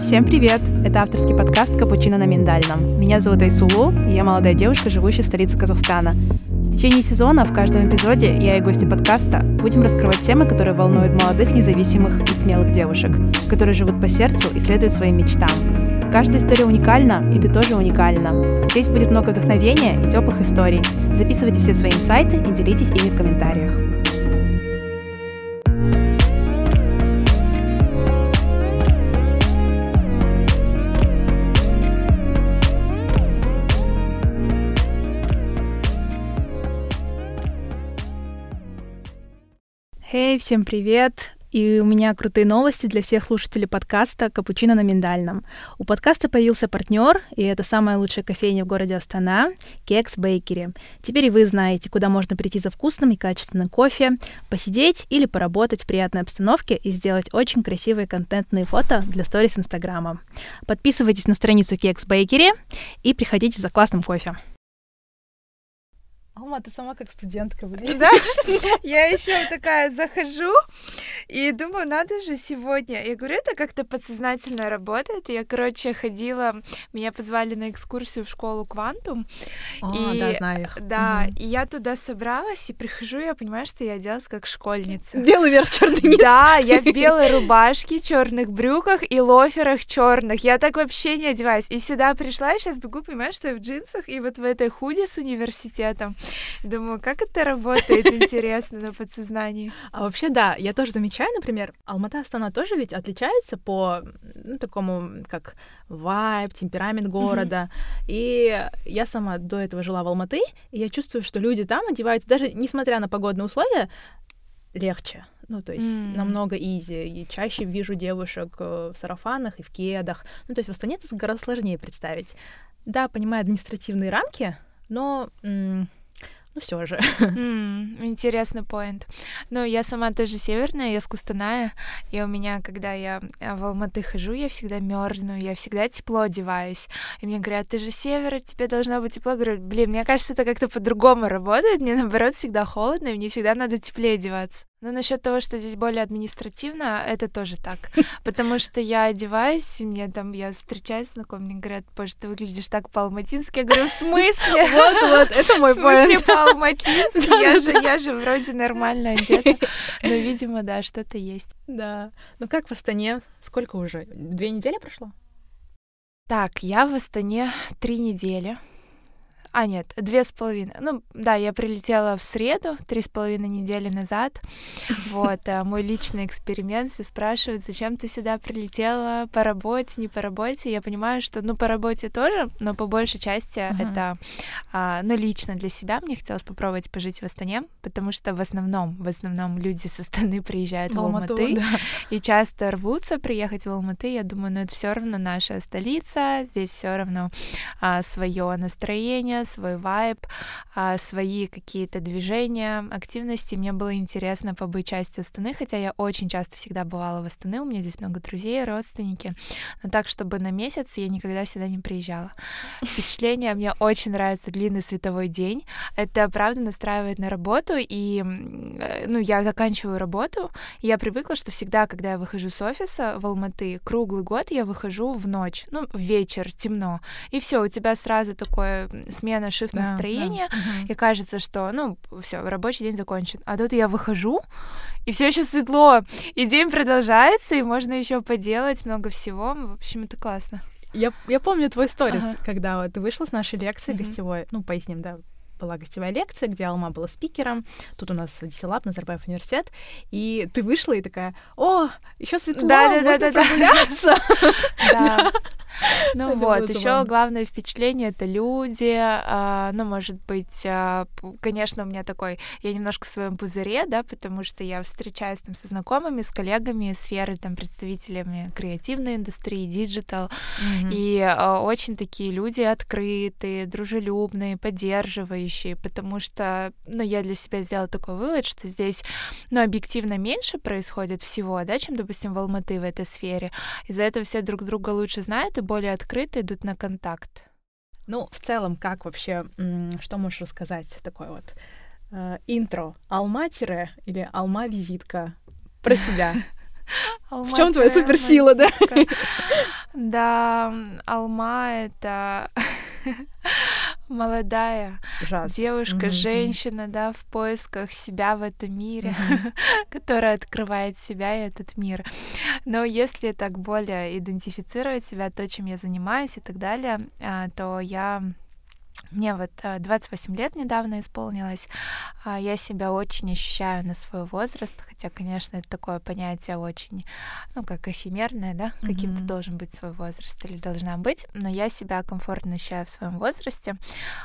Всем привет! Это авторский подкаст «Капучино на миндальном». Меня зовут Айсулу, и я молодая девушка, живущая в столице Казахстана. В течение сезона в каждом эпизоде я и гости подкаста будем раскрывать темы, которые волнуют молодых, независимых и смелых девушек, которые живут по сердцу и следуют своим мечтам. Каждая история уникальна, и ты тоже уникальна. Здесь будет много вдохновения и теплых историй. Записывайте все свои инсайты и делитесь ими в комментариях. Hey, всем привет! И у меня крутые новости для всех слушателей подкаста «Капучино на миндальном». У подкаста появился партнер, и это самая лучшая кофейня в городе Астана — Кекс Бейкери. Теперь и вы знаете, куда можно прийти за вкусным и качественным кофе, посидеть или поработать в приятной обстановке и сделать очень красивые контентные фото для сторис Инстаграма. Подписывайтесь на страницу Кекс Бейкери и приходите за классным кофе. Алма, ты сама как студентка, блин. Знаешь, я еще такая захожу и думаю, надо же сегодня. Я говорю, это как-то подсознательно работает. Я, короче, ходила, меня позвали на экскурсию в школу Квантум. О, и, да, знаю их. Да, угу. и я туда собралась, и прихожу, я понимаю, что я оделась как школьница. Белый верх, черный низ. Да, я в белой рубашке, черных брюках и лоферах черных. Я так вообще не одеваюсь. И сюда пришла, я сейчас бегу, понимаю, что я в джинсах и вот в этой худе с университетом. Думаю, как это работает, интересно, на подсознании. А вообще, да, я тоже замечаю, например, Алмата Астана тоже ведь отличается по ну, такому, как вайб, темперамент города. Mm-hmm. И я сама до этого жила в Алматы, и я чувствую, что люди там одеваются, даже несмотря на погодные условия, легче. Ну, то есть mm. намного изи. И чаще вижу девушек э, в сарафанах и в кедах. Ну, то есть в Астане это гораздо сложнее представить. Да, понимаю административные рамки, но м- ну все же. Mm, интересный поинт. Ну, я сама тоже северная, я с Кустаная, и у меня, когда я э, в Алматы хожу, я всегда мерзну, я всегда тепло одеваюсь. И мне говорят, ты же север, тебе должно быть тепло. Я говорю, блин, мне кажется, это как-то по-другому работает, мне наоборот всегда холодно, и мне всегда надо теплее одеваться. Но насчет того, что здесь более административно, это тоже так. Потому что я одеваюсь, и мне там, я встречаюсь с знакомыми, говорят, боже, ты выглядишь так по-алматински. Я говорю, в смысле? Вот, вот, это мой поинт. В смысле по-алматински? Я же вроде нормально одета. Но, видимо, да, что-то есть. Да. Ну как в Астане? Сколько уже? Две недели прошло? Так, я в Астане три недели. А, нет, две с половиной. Ну, да, я прилетела в среду, три с половиной недели назад. Вот, а мой личный эксперимент. Все спрашивают, зачем ты сюда прилетела, по работе, не по работе. Я понимаю, что, ну, по работе тоже, но по большей части uh-huh. это, а, ну, лично для себя мне хотелось попробовать пожить в Астане, потому что в основном, в основном люди со Астаны приезжают в, в Алматы да. и часто рвутся приехать в Алматы. Я думаю, ну, это все равно наша столица, здесь все равно а, свое настроение, свой вайб, а, свои какие-то движения, активности. Мне было интересно побыть частью Астаны, хотя я очень часто всегда бывала в Астаны, у меня здесь много друзей, родственники, но так, чтобы на месяц я никогда сюда не приезжала. Впечатление, мне очень нравится длинный световой день, это правда настраивает на работу, и, э, ну, я заканчиваю работу, я привыкла, что всегда, когда я выхожу с офиса в Алматы, круглый год я выхожу в ночь, ну, в вечер, темно, и все, у тебя сразу такое смена shift да, настроения, да. и кажется, что, ну, все, рабочий день закончен. А тут я выхожу, и все еще светло, и день продолжается, и можно еще поделать много всего. В общем, это классно. Я, я помню твой сторис, ага. когда вот ты вышла с нашей лекции uh-huh. гостевой, ну, поясним, да, была гостевая лекция, где Алма была спикером. Тут у нас Дисилаб, Назарбаев университет. И ты вышла и такая, о, еще светло, да, да, можно да, да, прогуляться. Да. Ну вот, еще главное впечатление это люди. А, ну, может быть, а, конечно, у меня такой, я немножко в своем пузыре, да, потому что я встречаюсь там со знакомыми, с коллегами сферы, там, представителями креативной индустрии, digital. И а, очень такие люди открытые, дружелюбные, поддерживающие, потому что, ну, я для себя сделала такой вывод, что здесь, ну, объективно меньше происходит всего, да, чем, допустим, в Алматы в этой сфере. Из-за этого все друг друга лучше знают и более открыто идут на контакт. Ну, в целом, как вообще, что можешь рассказать такое вот э, интро? Алма-тире или алма-визитка про себя? В чем твоя суперсила, да? Да, Алма это молодая Жас. девушка, Мгм, женщина, да, в поисках себя в этом мире, которая открывает себя и этот мир. Но если так более идентифицировать себя, то, чем я занимаюсь и так далее, а, то я мне вот а, 28 лет недавно исполнилось. А, Я себя очень ощущаю на свой возраст, хотя, конечно, это такое понятие очень, ну, как эфемерное, да, каким-то Мгм. должен быть свой возраст или должна быть, но я себя комфортно ощущаю в своем возрасте.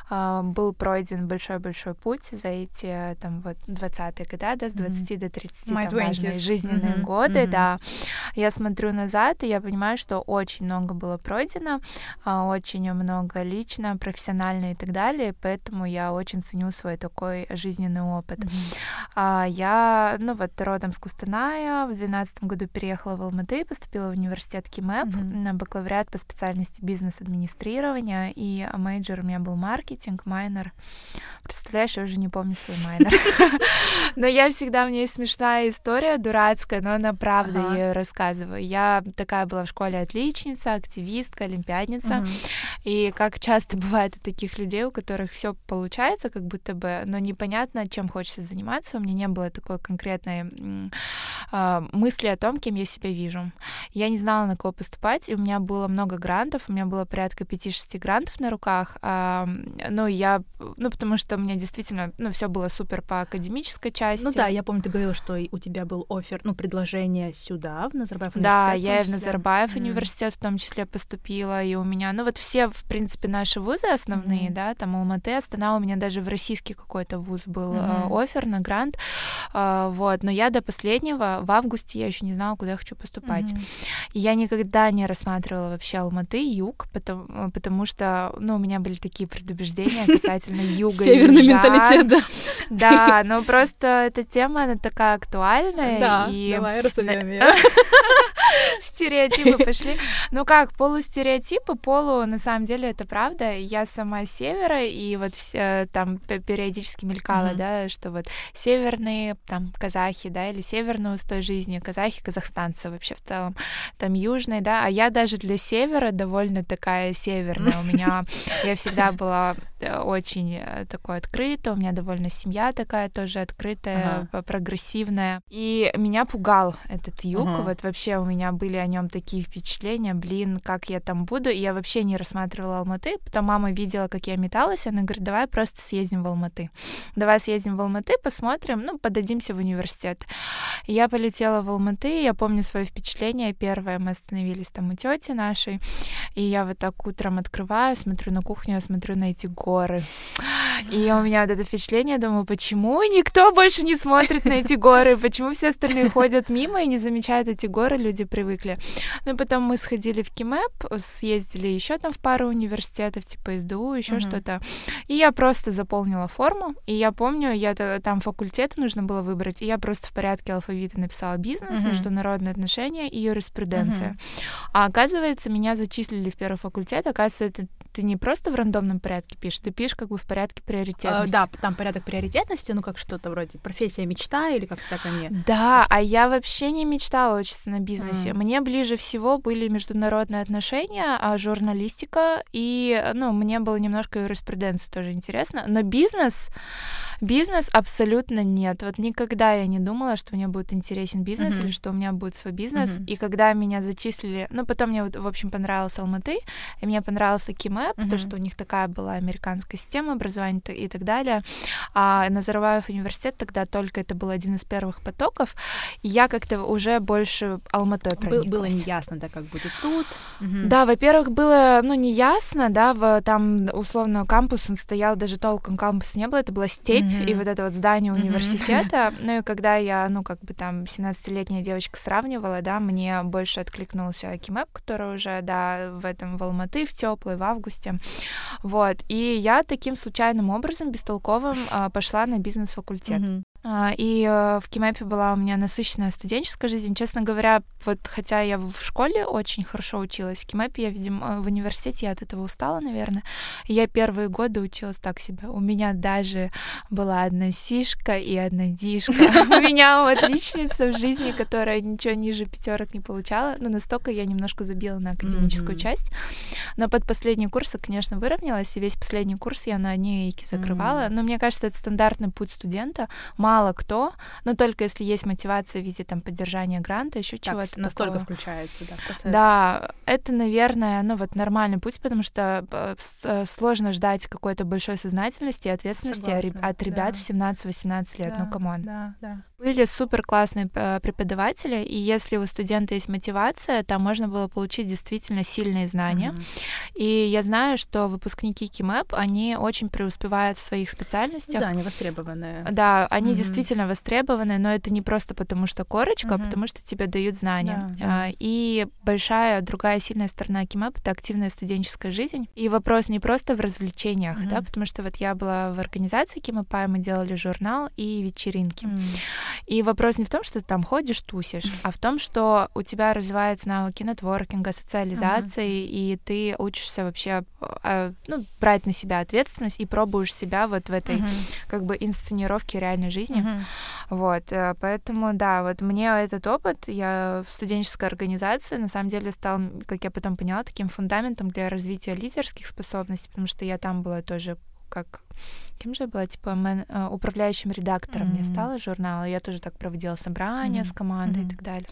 А, Был пройден большой-большой путь за эти, э, там, вот, 20-е года, да, с Мгм. 20 до 30, My там, важные 20s. жизненные Мгм, годы, мгм. да. Я смотрю назад, и я понимаю, что очень много было пройдено, а, очень много лично, профессионально и так далее, поэтому я очень ценю свой такой жизненный опыт. Мгм. А, Я, ну вот, родом с Кустаная, в двенадцатом году переехала в Алматы, поступила в университет КИМЭП Мгм. на бакалавриат по специальности бизнес-администрирования, и major у меня был маркетинг, minor. Представляешь, я уже не помню свой minor. Но я всегда, у меня есть смешная история, дурацкая, но она правда, Ага. я её рассказываю. Я такая была в школе отличница, активистка, олимпиадница. И как часто бывает у таких людей, у которых все получается, как будто бы, но непонятно, чем хочется заниматься. У меня не было такой конкретной а, мысли о том, кем я себя вижу. Я не знала, на кого поступать, и у меня было много грантов, у меня было порядка 5-6 грантов на руках. А, ну, я, ну, потому что у меня действительно, ну, все было супер по академической части. Ну да, я помню, ты говорила, что у тебя был офер, ну, предложение сюда, в Назарбаев Да, университет. я и в. Назарбаев М. университет в том числе поступила, и у меня, ну вот все, в принципе, наши вузы основные, Мгм. да, там Алматы, Астана, у меня даже в российский какой-то вуз был э, Мгм. офер на грант, а, вот, но я до последнего, в августе я еще не знала, куда я хочу поступать. Мгм. И я никогда не рассматривала вообще Алматы, юг, потому, потому что, ну, у меня были такие предубеждения касательно юга. Северный менталитет, да. Да, но просто эта тема, она такая актуальная. Да, давай разовьем её. Стереотипы пошли. Ну как, полустереотипы, полу, на самом деле, это правда. Я сама севера, и вот все, там периодически мелькало, Мгм. да, что вот северные, там, казахи, да, или северный устой жизни, казахи, казахстанцы вообще в целом, там, южные, да, а я даже для севера довольно такая северная. У меня, я всегда была э, очень э, такой открыта, у меня довольно семья такая тоже открытая, Ага. п- прогрессивная. И меня пугал этот юг, Ага. вот вообще у меня были о нем такие впечатления, блин, как я там буду, и я вообще не рассматривала Алматы, потом мама видела, как я металась, она говорит, давай просто съездим в Алматы, давай съездим в Алматы, посмотрим, ну, подадимся в университет. Я полетела в Алматы, я помню свое впечатление, первое, мы остановились там у тети нашей, и я вот так утром открываю, смотрю на кухню, смотрю на эти горы. И у меня вот это впечатление, думаю, почему никто больше не смотрит на эти горы, почему все остальные ходят мимо и не замечают эти горы, люди привыкли. Ну потом мы сходили в КИМЭП, съездили еще там в пару университетов, типа СДУ, еще Мгм. что-то. И я просто заполнила форму, и я помню, я там факультеты нужно было выбрать, и я просто в порядке алфавита написала бизнес, Мгм. международные отношения и юриспруденция. Мгм. А оказывается, меня зачислили в первый факультет. Оказывается, это ты не просто в рандомном порядке пишешь, ты пишешь как бы в порядке А, приоритетности. Да, там порядок приоритетности, ну как что-то вроде профессия мечта или как-то так они. Да, а я вообще не мечтала учиться на бизнесе. М. Мне ближе всего были международные отношения, а журналистика, и, ну, мне было немножко юриспруденция тоже интересно. Но бизнес, бизнес абсолютно нет. Вот никогда я не думала, что мне будет интересен бизнес Мгм. или что у меня будет свой бизнес. Мгм. И когда меня зачислили, ну, потом мне, вот, в общем, понравился Алматы, и мне понравился КИМЭП, Мгм. то, что у них такая была американская система образования и так далее. А Назарбаев университет тогда только это был один из первых потоков, и я как-то уже больше Алматой прониклась. было неясно, да, как будет тут. Мгм. Да, во-первых, было, ну, неясно, да, в, там, условно, кампус, он стоял, даже толком кампуса не было, это была степь, И вот это вот здание университета, ну, и когда я, ну, как бы там 17-летняя девочка сравнивала, да, мне больше откликнулся Кимэп, который уже, да, в этом, в Алматы, в теплый, в августе, вот, и я таким случайным образом, бестолковым, а, пошла на бизнес-факультет. А, и э, в Кимэпе была у меня насыщенная студенческая жизнь. Честно говоря, вот хотя я в школе очень хорошо училась, в Кимэпе я, видимо, в университете я от этого устала, наверное. И я первые годы училась так себе. У меня даже была одна сишка и одна дишка. У меня отличница в жизни, которая ничего ниже пятерок не получала. Ну, настолько я немножко забила на академическую часть. Но под последний курс, конечно, выровнялась, и весь последний курс я на эйки закрывала. Но мне кажется, это стандартный путь студента. Мало кто, но только если есть мотивация в виде там поддержания гранта, еще чего-то настолько такого. включается, да, процесс. Да, это, наверное, ну вот нормальный путь, потому что э, э, сложно ждать какой-то большой сознательности и ответственности Согласна, от ребят да. в 17-18 лет. Да, ну, come on. Да, да. Были супер классные э, преподаватели, и если у студента есть мотивация, там можно было получить действительно сильные знания. Mm-hmm. И я знаю, что выпускники КИМЭП, они очень преуспевают в своих специальностях. Да, они востребованные. Да, они mm-hmm. действительно востребованы, но это не просто потому, что корочка, mm-hmm. а потому что тебе дают знания. Да, да. И большая другая сильная сторона КИМЭП — это активная студенческая жизнь. И вопрос не просто в развлечениях, mm-hmm. да, потому что вот я была в организации КИМЭПа, и мы делали журнал и вечеринки. Mm-hmm. И вопрос не в том, что ты там ходишь, тусишь, а в том, что у тебя развиваются навыки нетворкинга, социализации, uh-huh. и ты учишься вообще э, ну, брать на себя ответственность и пробуешь себя вот в этой uh-huh. как бы инсценировке реальной жизни. Uh-huh. Вот, э, поэтому, да, вот мне этот опыт, я в студенческой организации, на самом деле, стал, как я потом поняла, таким фундаментом для развития лидерских способностей, потому что я там была тоже как кем же я была, типа мен, э, управляющим редактором mm-hmm. мне стало журнала. Я тоже так проводила собрания mm-hmm. с командой mm-hmm. и так далее.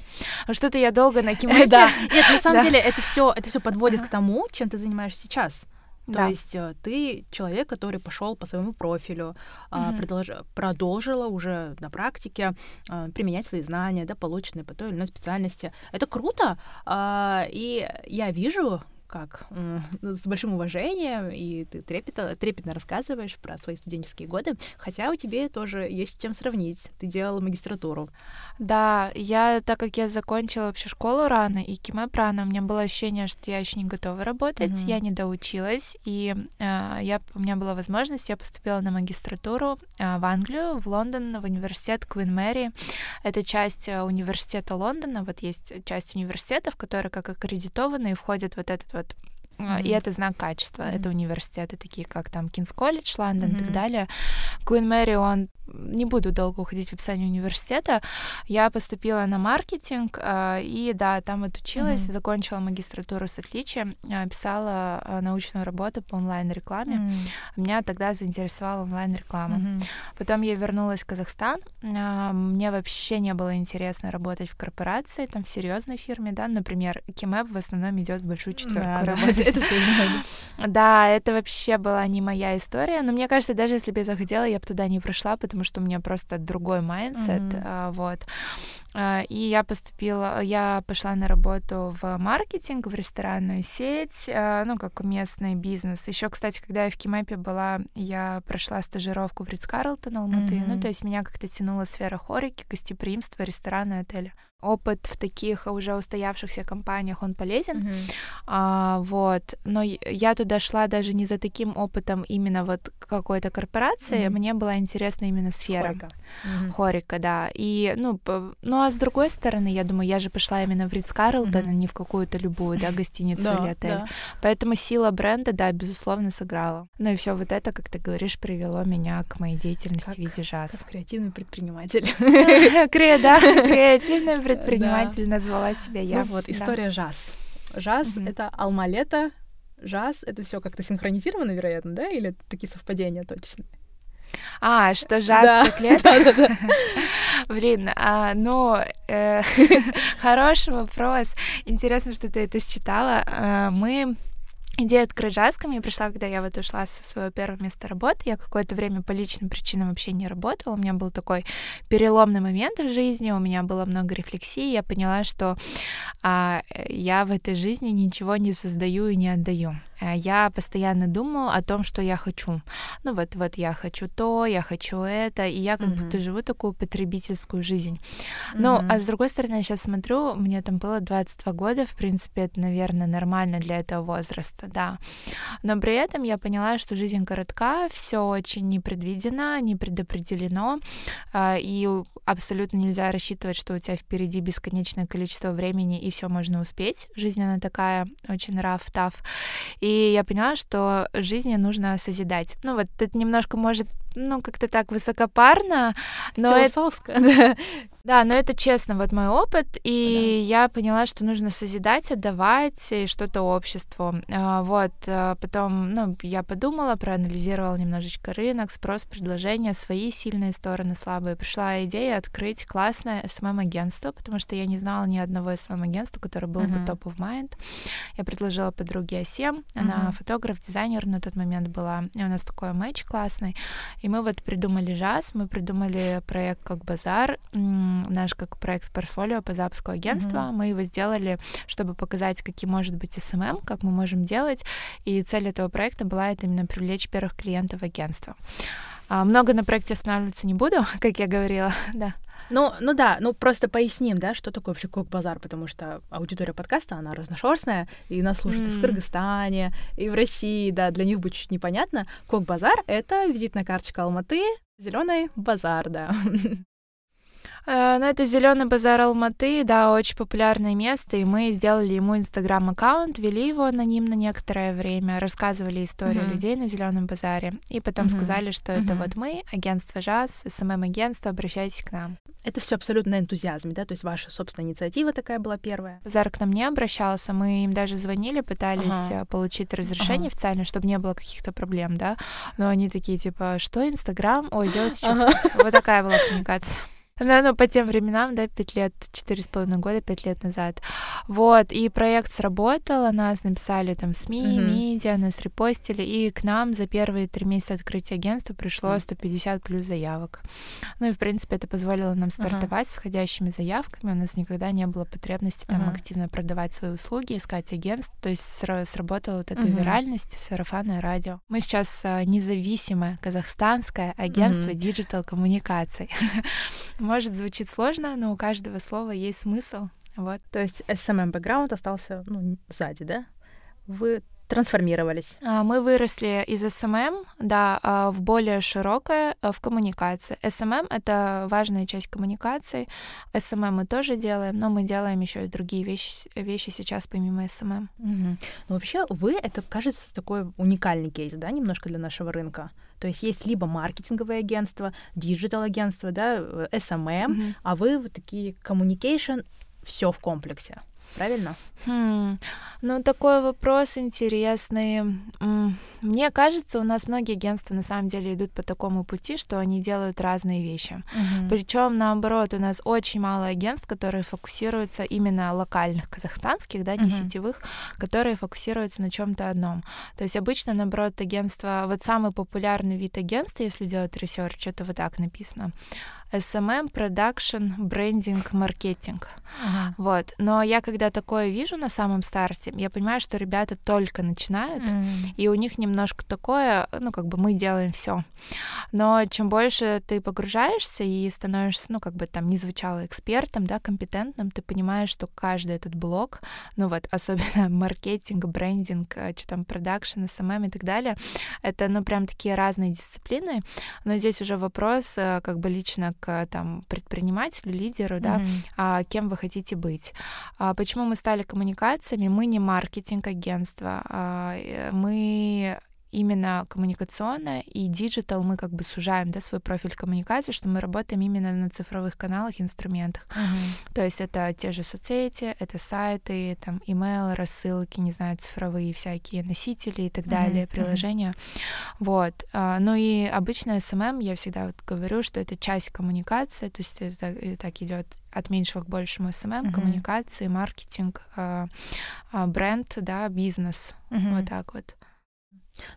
А что-то я долго на Кимэке. Да. Нет, на самом деле это все это все подводит к тому, чем ты занимаешься сейчас. То да. есть э, ты человек, который пошел по своему профилю, mm-hmm. продолж... продолжила уже на практике а, применять свои знания, да, полученные по той или иной специальности. Это круто, а, и я вижу, как с большим уважением, и ты трепетно, трепетно рассказываешь про свои студенческие годы, хотя у тебя тоже есть чем сравнить. Ты делала магистратуру. Да, я, так как я закончила вообще школу рано и КИМЭП рано, у меня было ощущение, что я еще не готова работать, mm-hmm. я не доучилась, и э, я, у меня была возможность, я поступила на магистратуру э, в Англию, в Лондон, в университет Квин Мэри. Это часть э, университета Лондона, вот есть часть университетов, которые как аккредитованы и входят вот этот вот вот Mm-hmm. И это знак качества. Mm-hmm. Это университеты такие, как там Кингс Колледж, Лондон mm-hmm. и так далее. Куин Мэри, он не буду долго уходить в описание университета. Я поступила на маркетинг, э, и да, там отучилась, mm-hmm. закончила магистратуру с отличием, э, писала научную работу по онлайн-рекламе. Mm-hmm. Меня тогда заинтересовала онлайн-реклама. Mm-hmm. Потом я вернулась в Казахстан. Мне вообще не было интересно работать в корпорации, там в серьезной фирме, да, например, Кимэп в основном идет в большую четверку да, работать. Это все Да, это вообще была не моя история, но мне кажется, даже если бы я захотела, я бы туда не прошла, потому потому что у меня просто другой mindset, mm-hmm. вот. А, и я поступила, я пошла на работу в маркетинг, в ресторанную сеть, а, ну, как местный бизнес. Еще, кстати, когда я в Кимэпе была, я прошла стажировку в Ридс Карлтон Алматы. Mm-hmm. Ну, то есть меня как-то тянула сфера хореки, гостеприимства, рестораны, отеля опыт в таких уже устоявшихся компаниях, он полезен, mm-hmm. а, вот, но я туда шла даже не за таким опытом именно вот какой-то корпорации, mm-hmm. мне была интересна именно сфера. Хорика. Mm-hmm. Хорика, да, и, ну, ну, а с другой стороны, я думаю, я же пошла именно в Ридс Карлтон, а не в какую-то любую, да, гостиницу или отель, поэтому сила бренда, да, безусловно, сыграла. Ну и все вот это, как ты говоришь, привело меня к моей деятельности в виде жаз. Как креативный предприниматель. Да, креативный предприниматель назвала себя я. Ну вот, история жаз. Жаз это алма-лето, жаз это все как-то синхронизировано, вероятно, да? Или такие совпадения точно? А, что жаз да. как лето? Да, да, да. Блин, а, ну, э, хороший вопрос. Интересно, что ты это считала. А, мы Идея открыть джаз ко мне пришла, когда я вот ушла со своего первого места работы. Я какое-то время по личным причинам вообще не работала. У меня был такой переломный момент в жизни, у меня было много рефлексий. Я поняла, что а, я в этой жизни ничего не создаю и не отдаю. Э, я постоянно думаю о том, что я хочу. Ну вот, вот я хочу то, я хочу это, и я как mm-hmm. будто живу такую потребительскую жизнь. Ну, mm-hmm. а с другой стороны, я сейчас смотрю, мне там было 22 года, в принципе, это, наверное, нормально для этого возраста, да. Но при этом я поняла, что жизнь коротка, все очень непредвидено, не предопределено, э, и абсолютно нельзя рассчитывать, что у тебя впереди бесконечное количество времени, и все можно успеть. Жизнь, она такая очень rough, tough. И я поняла, что жизни нужно созидать. Ну вот это немножко может ну, как-то так высокопарно, но Философско, это... да. Но это честно, вот мой опыт, и да. я поняла, что нужно созидать, отдавать и что-то обществу. А, вот, а, потом, ну, я подумала, проанализировала немножечко рынок, спрос, предложения, свои сильные стороны, слабые. Пришла идея открыть классное SMM-агентство, потому что я не знала ни одного SMM-агентства, которое было uh-huh. бы топ of mind. Я предложила подруге Асем, она uh-huh. фотограф, дизайнер на тот момент была, и у нас такой матч классный. И мы вот придумали JAS, мы придумали проект кок-базар, наш как проект портфолио по запуску агентства. Mm-hmm. Мы его сделали, чтобы показать, какие может быть SMM, как мы можем делать. И цель этого проекта была это именно привлечь первых клиентов агентства. Много на проекте останавливаться не буду, как я говорила, да. Ну, ну да, ну просто поясним, да, что такое вообще кок-базар, потому что аудитория подкаста, она разношерстная, и нас слушают мм. и в Кыргызстане, и в России, да, для них будет чуть непонятно. Кок-базар — это визитная карточка Алматы, зеленый базар, да. Э, ну, это зеленый базар Алматы, да, очень популярное место, и мы сделали ему инстаграм-аккаунт, вели его на ним на некоторое время, рассказывали историю mm-hmm. людей на зеленом базаре, и потом mm-hmm. сказали, что mm-hmm. это вот мы, агентство ЖАС, СММ-агентство, обращайтесь к нам. Это все абсолютно на энтузиазме, да, то есть ваша собственная инициатива такая была первая. Базар к нам не обращался, мы им даже звонили, пытались ага. Э, получить разрешение ага. официально, чтобы не было каких-то проблем, да, но они такие типа, что Инстаграм, ой, делайте что ага. Вот такая была коммуникация. Да, ну, по тем временам, да, пять лет, четыре с половиной года, пять лет назад. Вот, и проект сработал, нас написали там СМИ, mm-hmm. медиа, нас репостили, и к нам за первые три месяца открытия агентства пришло 150 плюс заявок. Ну и, в принципе, это позволило нам стартовать uh-huh. с входящими заявками. У нас никогда не было потребности там uh-huh. активно продавать свои услуги, искать агентство. То есть сра- сработала вот эта uh-huh. виральность, сарафанное радио. Мы сейчас а, независимое казахстанское агентство uh-huh. диджитал-коммуникаций. Может, звучит сложно, но у каждого слова есть смысл. Вот. То есть SMM-бэкграунд остался ну, сзади, да? Вы трансформировались? А, мы выросли из SMM, да, а, в более широкое, в коммуникации. SMM — это важная часть коммуникации. SMM мы тоже делаем, но мы делаем еще и другие вещи, вещи сейчас помимо SMM. Угу. Ну, вообще, вы, это, кажется, такой уникальный кейс, да, немножко для нашего рынка? То есть есть либо маркетинговое агентство, digital-агентство, да, SMM, mm-hmm. а вы вот такие communication, все в комплексе. Правильно? Хм. Ну, такой вопрос интересный. Мне кажется, у нас многие агентства на самом деле идут по такому пути, что они делают разные вещи. Uh-huh. Причем наоборот, у нас очень мало агентств, которые фокусируются именно локальных казахстанских, да, не uh-huh. сетевых, которые фокусируются на чем-то одном. То есть обычно, наоборот, агентство, вот самый популярный вид агентства, если делать research, это вот так написано SMM, продакшн, брендинг, маркетинг. Вот. Но я когда такое вижу на самом старте, я понимаю, что ребята только начинают, uh-huh. и у них немножко такое, ну, как бы мы делаем все. Но чем больше ты погружаешься и становишься, ну, как бы там не звучало экспертом, да, компетентным, ты понимаешь, что каждый этот блок, ну вот, особенно маркетинг, брендинг, э, что там, продакшн, SMM и так далее, это, ну, прям такие разные дисциплины. Но здесь уже вопрос, э, как бы лично там предпринимателю, лидеру, mm-hmm. да, а, кем вы хотите быть. А, почему мы стали коммуникациями? Мы не маркетинг-агентство, а, э, мы именно коммуникационно, и digital мы как бы сужаем, да, свой профиль коммуникации, что мы работаем именно на цифровых каналах, инструментах. Uh-huh. То есть это те же соцсети, это сайты, там, email, рассылки, не знаю, цифровые всякие носители и так далее, uh-huh. приложения. Uh-huh. Вот. А, ну и обычно SMM, я всегда вот говорю, что это часть коммуникации, то есть это так идет от меньшего к большему SMM, uh-huh. коммуникации, маркетинг, а, а, бренд, да, бизнес, uh-huh. вот так вот.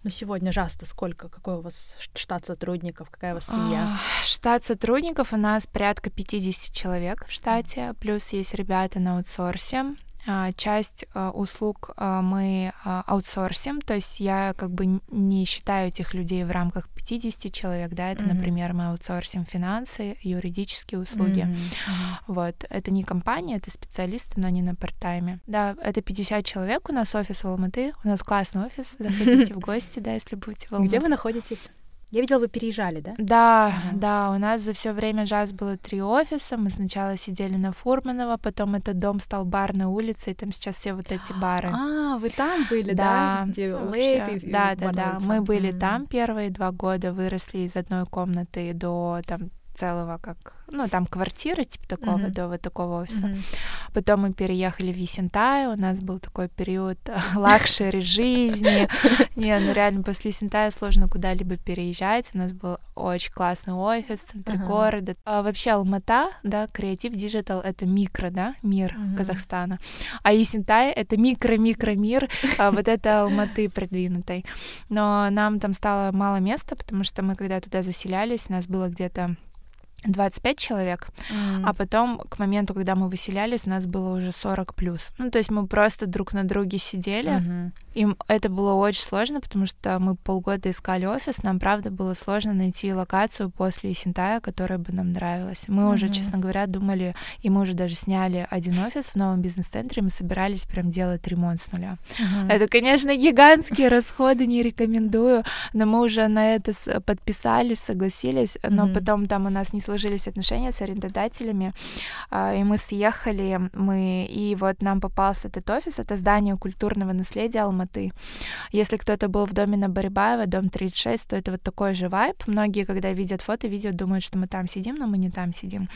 Ну, сегодня жасто сколько? Какой у вас штат сотрудников? Какая у вас семья? А, штат сотрудников у нас порядка 50 человек в штате, плюс есть ребята на аутсорсе. А, часть а, услуг а, мы аутсорсим, то есть я как бы не считаю этих людей в рамках 50 человек, да, это, mm-hmm. например, мы аутсорсим финансы, юридические услуги. Mm-hmm. Вот, это не компания, это специалисты, но не на парт-тайме. Да, это 50 человек, у нас офис в Алматы, у нас классный офис, заходите в гости, да, если будете в Алматы. Где вы находитесь? Я видела, вы переезжали, да? Да, ага. да. У нас за все время JAS было три офиса. Мы сначала сидели на Фурманова, потом этот дом стал барной улицей, и там сейчас все вот эти бары. А, вы там были, да? Да, Где вообще, и, да, да, да. Мы были там первые два года, выросли из одной комнаты до там целого как ну, там квартиры, типа такого, mm-hmm. до вот такого офиса. Mm-hmm. Потом мы переехали в Есентай, у нас был такой период luxury жизни. Не, ну реально после Есентая сложно куда-либо переезжать. У нас был очень классный офис в центре uh-huh. города. А вообще Алмата, да, creative digital — это микро, да, мир uh-huh. Казахстана. А Есентай — это микро-микро-мир а вот это Алматы продвинутой. Но нам там стало мало места, потому что мы, когда туда заселялись, нас было где-то 25 человек, mm. а потом к моменту, когда мы выселялись, нас было уже 40 плюс. Ну, то есть мы просто друг на друге сидели, mm-hmm. И это было очень сложно, потому что мы полгода искали офис, нам, правда, было сложно найти локацию после Синтая, которая бы нам нравилась. Мы mm-hmm. уже, честно говоря, думали, и мы уже даже сняли один офис в новом бизнес-центре, мы собирались прям делать ремонт с нуля. Mm-hmm. Это, конечно, гигантские расходы, не рекомендую, но мы уже на это подписались, согласились, но mm-hmm. потом там у нас не сложились отношения с арендодателями, а, и мы съехали, мы, и вот нам попался этот офис, это здание культурного наследия Алматы. Если кто-то был в доме на Барибаева, дом 36, то это вот такой же вайб. Многие, когда видят фото, видео, думают, что мы там сидим, но мы не там сидим.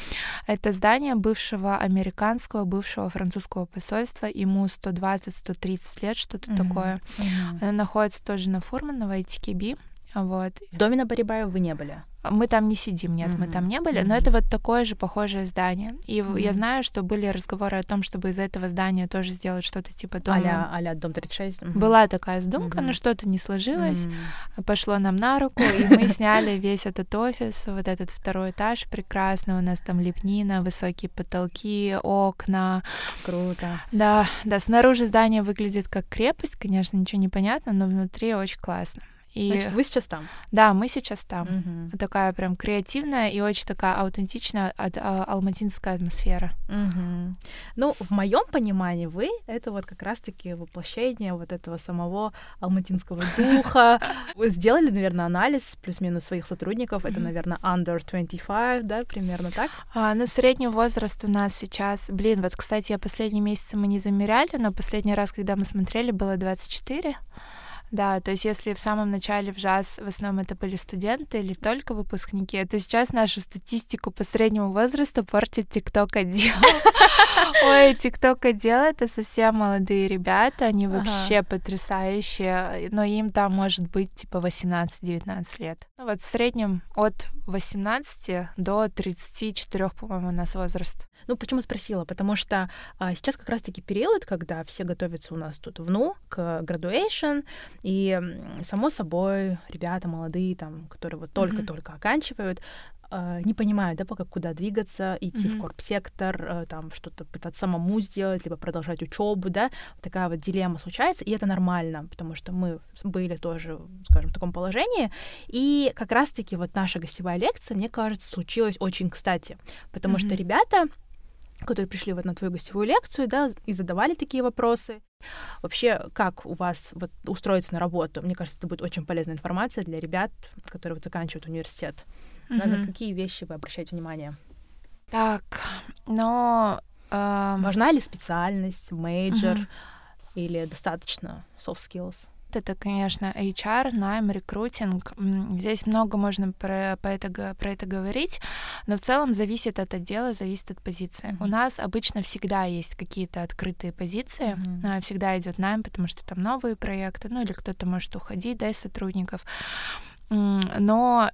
Это здание бывшего американского, бывшего французского посольства, ему 120-130 лет, что-то mm-hmm. такое. Mm-hmm. Оно находится тоже на Фурманова и Тикиби. Вот. В доме на Барибаева вы не были? Мы там не сидим, нет, mm-hmm. мы там не были, mm-hmm. но это вот такое же похожее здание. И mm-hmm. я знаю, что были разговоры о том, чтобы из этого здания тоже сделать что-то типа дома. А-ля, а-ля дом 36. Mm-hmm. Была такая сдумка, mm-hmm. но что-то не сложилось, mm-hmm. пошло нам на руку, и мы сняли весь этот офис, вот этот второй этаж прекрасный, у нас там лепнина, высокие потолки, окна. Круто. Да, да, снаружи здание выглядит как крепость, конечно, ничего не понятно, но внутри очень классно. И... Значит, вы сейчас там? Да, мы сейчас там. Угу. Такая прям креативная и очень такая аутентичная от, а, алматинская атмосфера. Угу. Ну, в моем понимании вы это вот как раз-таки воплощение вот этого самого алматинского духа. Вы сделали, наверное, анализ плюс-минус своих сотрудников. Это, наверное, under 25, да, примерно так? А, ну, средний возраст у нас сейчас... Блин, вот, кстати, я последние месяцы мы не замеряли, но последний раз, когда мы смотрели, было 24. Да, то есть если в самом начале в ЖАС в основном это были студенты или только выпускники, то сейчас нашу статистику по среднему возрасту портит ТикТок отдел. Ой, ТикТок отдел это совсем молодые ребята, они вообще потрясающие, но им там может быть типа 18-19 лет. Ну вот в среднем от 18 до 34, по-моему, у нас возраст. Ну, почему спросила? Потому что а, сейчас как раз-таки период, когда все готовятся у нас тут в НУ к graduation, и, само собой, ребята молодые, там, которые вот только-только mm-hmm. оканчивают, э, не понимают, да, пока куда двигаться, идти mm-hmm. в корп-сектор, э, там что-то пытаться самому сделать, либо продолжать учебу, да, такая вот дилемма случается, и это нормально, потому что мы были тоже, скажем, в таком положении, и как раз-таки вот наша гостевая лекция, мне кажется, случилась очень кстати, потому mm-hmm. что ребята которые пришли вот на твою гостевую лекцию, да, и задавали такие вопросы. Вообще, как у вас вот устроиться на работу? Мне кажется, это будет очень полезная информация для ребят, которые вот заканчивают университет. Mm-hmm. На, какие вещи вы обращаете внимание? Так, но... Э... Важна ли специальность, мейджор mm-hmm. или достаточно soft skills? Это, конечно, HR, найм, рекрутинг. Здесь много можно про, про, это, про это говорить, но в целом зависит от отдела, зависит от позиции. Mm-hmm. У нас обычно всегда есть какие-то открытые позиции, mm-hmm. всегда идет найм, потому что там новые проекты, ну или кто-то может уходить, да, из сотрудников. Но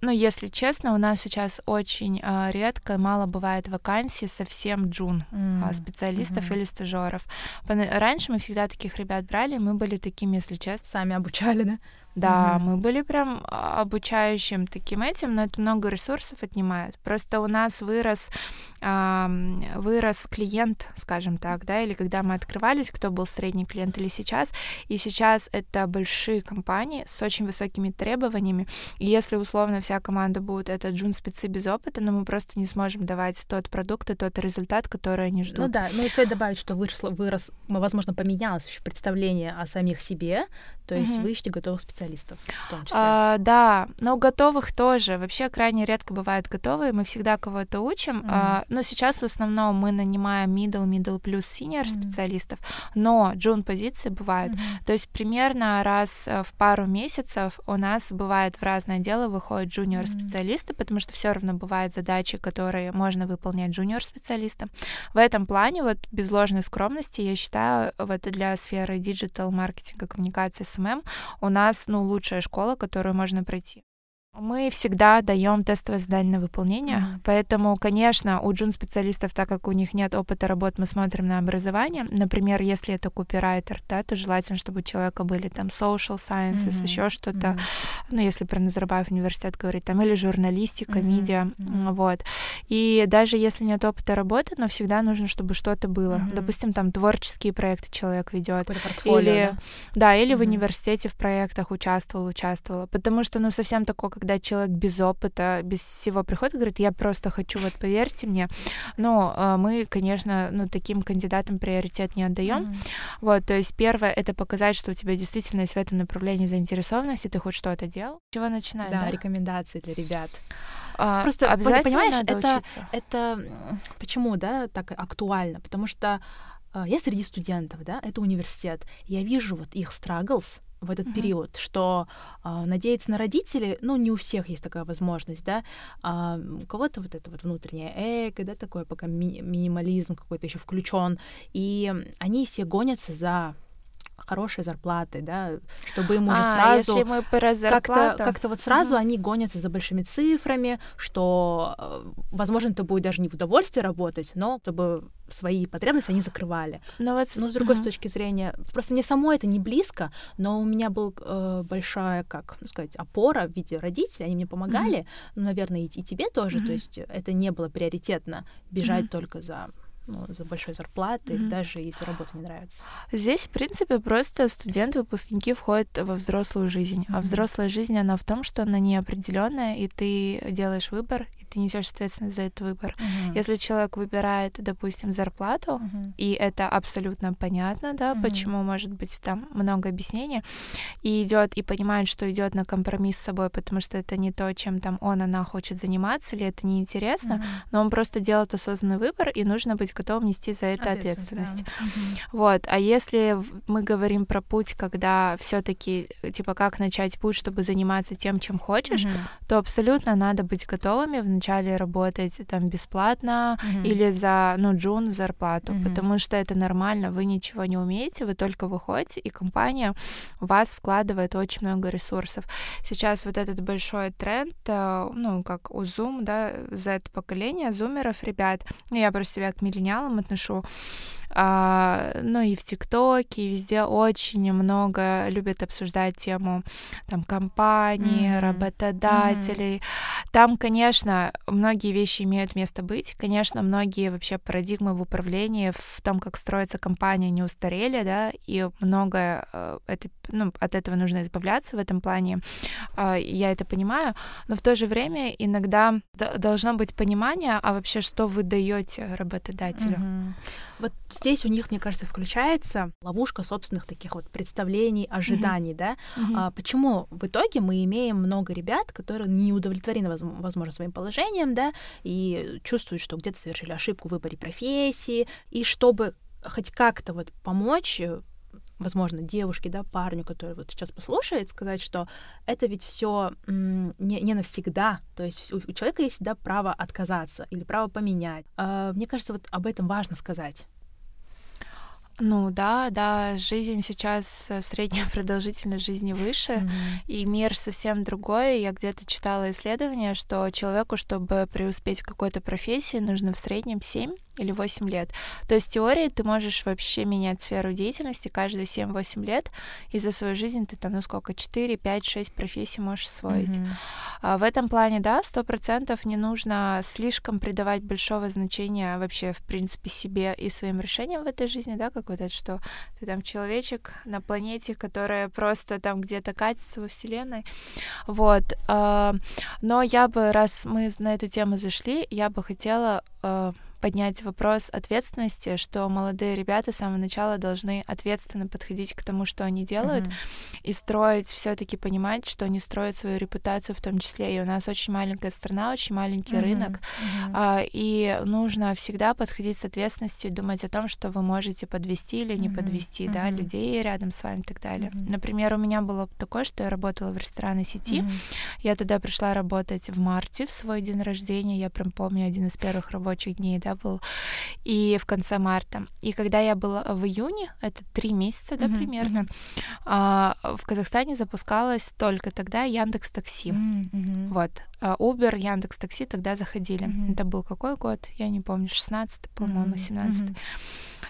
ну, если честно, у нас сейчас очень э, редко, мало бывает вакансий совсем джун mm. э, специалистов mm-hmm. или стажеров. Раньше мы всегда таких ребят брали, мы были такими, если честно. Сами обучали, да? Да, Мгм. мы были прям а, обучающим таким этим, но это много ресурсов отнимает. Просто у нас вырос, ам, вырос клиент, скажем так, да, или когда мы открывались, кто был средний клиент или сейчас, и сейчас это большие компании с очень высокими требованиями, и если условно вся команда будет это джун-спецы без опыта, но мы просто не сможем давать тот продукт и тот результат, который они ждут. Ну да, но и стоит добавить, что выросло, вырос, возможно, поменялось еще представление о самих себе, то есть Мгм. вы ищете готовых специалистов в том числе. А, да, но готовых тоже. Вообще крайне редко бывают готовые. Мы всегда кого-то учим. Мгм. А, но сейчас в основном мы нанимаем middle, middle плюс senior Мгм. специалистов, но джун позиции бывают. Мгм. То есть примерно раз э, в пару месяцев у нас бывает в разное дело выходят junior специалисты, потому что все равно бывают задачи, которые можно выполнять junior специалистам. В этом плане вот без ложной скромности я считаю вот для сферы digital маркетинга, коммуникации, SMM у нас ну лучшая школа, которую можно пройти. Мы всегда даем тестовое задание на выполнение, Мгм. поэтому, конечно, у джун-специалистов, так как у них нет опыта работ, мы смотрим на образование. Например, если это копирайтер, да, то желательно, чтобы у человека были там social sciences, Мгм. еще что-то, Мгм. ну, если про Назарбаев университет говорить, там, или журналистика, Мгм, медиа, м, вот. И даже если нет опыта работы, но всегда нужно, чтобы что-то было. Мгм. Допустим, там творческие проекты человек ведет, или, да? да, или в Мгм. университете в проектах участвовал, участвовала. Потому что, ну, совсем такое, когда человек без опыта, без всего приходит, и говорит, я просто хочу, вот поверьте мне. Но э, мы, конечно, ну, таким кандидатам приоритет не отдаем. Мгм. Вот, то есть первое это показать, что у тебя действительно есть в этом направлении заинтересованность, и ты хоть что-то делал. Чего начинать, Да, да? рекомендации для ребят. А, Просто, обязательно понимаешь, надо это- учиться. Это почему, да, так актуально? Потому что а, я среди студентов, да, это университет. Я вижу вот их struggles в этот Мгм. период, что а, надеяться на родителей, ну, не у всех есть такая возможность, да, а, у кого-то вот это вот внутреннее эго, да, такое пока ми- минимализм какой-то еще включен, и они все гонятся за хорошей зарплатой, да, чтобы им уже А, сразу если мы про как-то, зарплату... как-то вот сразу Мгм. они гонятся за большими цифрами, что, э, возможно, это будет даже не в удовольствие работать, но чтобы свои потребности они закрывали. Ну, вот, Но с другой мгм. точки зрения, просто мне самой это не близко, но у меня был э, большая, как ну, сказать, опора в виде родителей, они мне помогали, ну, наверное, и, и тебе тоже, то Мгм. есть это не было приоритетно бежать Мгм. только за ну, за большой зарплатой, Мгм. даже если работа не нравится. Здесь, в принципе, просто студенты, выпускники входят во взрослую жизнь. А Мгм. взрослая жизнь, она в том, что она неопределенная, и ты делаешь выбор, ты несешь ответственность за этот выбор. Если человек выбирает, допустим, зарплату, Мгм. и это абсолютно понятно, да, Мгм. почему может быть там много объяснений, и идет и понимает, что идет на компромисс с собой, потому что это не то, чем там он, она хочет заниматься, или это неинтересно, Мгм. но он просто делает осознанный выбор, и нужно быть готовым нести за это ответственность. да. Мгм. Вот, а если в- мы говорим про путь, когда все-таки типа как начать путь, чтобы заниматься тем, чем хочешь, Мгм. то абсолютно надо быть готовыми вначале работать там бесплатно Мгм. или за ну джун зарплату, Мгм. потому что это нормально, вы ничего не умеете, вы только выходите, и компания в вас вкладывает очень много ресурсов. Сейчас вот этот большой тренд, э, ну как у Zoom, да, Z-поколение, зумеров, ребят, ну, я просто себя к миллениалам отношу, ну и в ТикТоке, и везде очень много любят обсуждать тему там компаний, Мгм. работодателей. Там, конечно, многие вещи имеют место быть. Конечно, многие вообще парадигмы в управлении, в том, как строится компания, не устарели, да, и многое э, это, ну, от этого нужно избавляться в этом плане. А, Я это понимаю, но в то же время иногда должно быть понимание, а вообще что вы даете работодателю. Мгм. Вот здесь у них, мне кажется, включается ловушка собственных таких вот представлений, ожиданий, да. Мгм. А почему в итоге мы имеем много ребят, которые не удовлетворены, воз- возможно, своим положением, да, и чувствуют, что где-то совершили ошибку в выборе профессии, и чтобы хоть как-то вот помочь э, возможно, девушке, да, парню, который вот сейчас послушает, сказать, что это ведь все не, не навсегда. То есть у, у человека есть да, право отказаться или право поменять. А, мне кажется, вот об этом важно сказать. Ну да, да, жизнь сейчас, э, средняя продолжительность жизни выше, mm-hmm. и мир совсем другой. Я где-то читала исследование, что человеку, чтобы преуспеть в какой-то профессии, нужно в среднем 7 или 8 лет. То есть в теории ты можешь вообще менять сферу деятельности каждые 7-8 лет, и за свою жизнь ты там, ну сколько, 4, 5, 6 профессий можешь освоить. Mm-hmm. А в этом плане, да, 100% не нужно слишком придавать большого значения вообще, в принципе, себе и своим решениям в этой жизни, да, как вот это, что ты там человечек на планете, которая просто там где-то катится во Вселенной. Вот. А, но я бы, раз мы на эту тему зашли, я бы хотела а, поднять вопрос ответственности, что молодые ребята с самого начала должны ответственно подходить к тому, что они делают, mm-hmm. и строить все-таки понимать, что они строят свою репутацию в том числе. И у нас очень маленькая страна, очень маленький mm-hmm. рынок, mm-hmm. А, и нужно всегда подходить с ответственностью и думать о том, что вы можете подвести или не mm-hmm. подвести, mm-hmm. да, людей рядом с вами и так далее. Mm-hmm. Например, у меня было такое, что я работала в ресторанной сети, mm-hmm. я туда пришла работать в марте в свой день рождения, я прям помню один из первых рабочих дней, да, был, и в конце марта. И когда я была в июне, это три месяца, да, mm-hmm, примерно, mm-hmm. В Казахстане запускалась только тогда Яндекс Такси. Mm-hmm. Вот. А Uber, Яндекс Такси тогда заходили. Mm-hmm. Это был какой год? Я не помню, 16 по-моему, mm-hmm. 17 mm-hmm.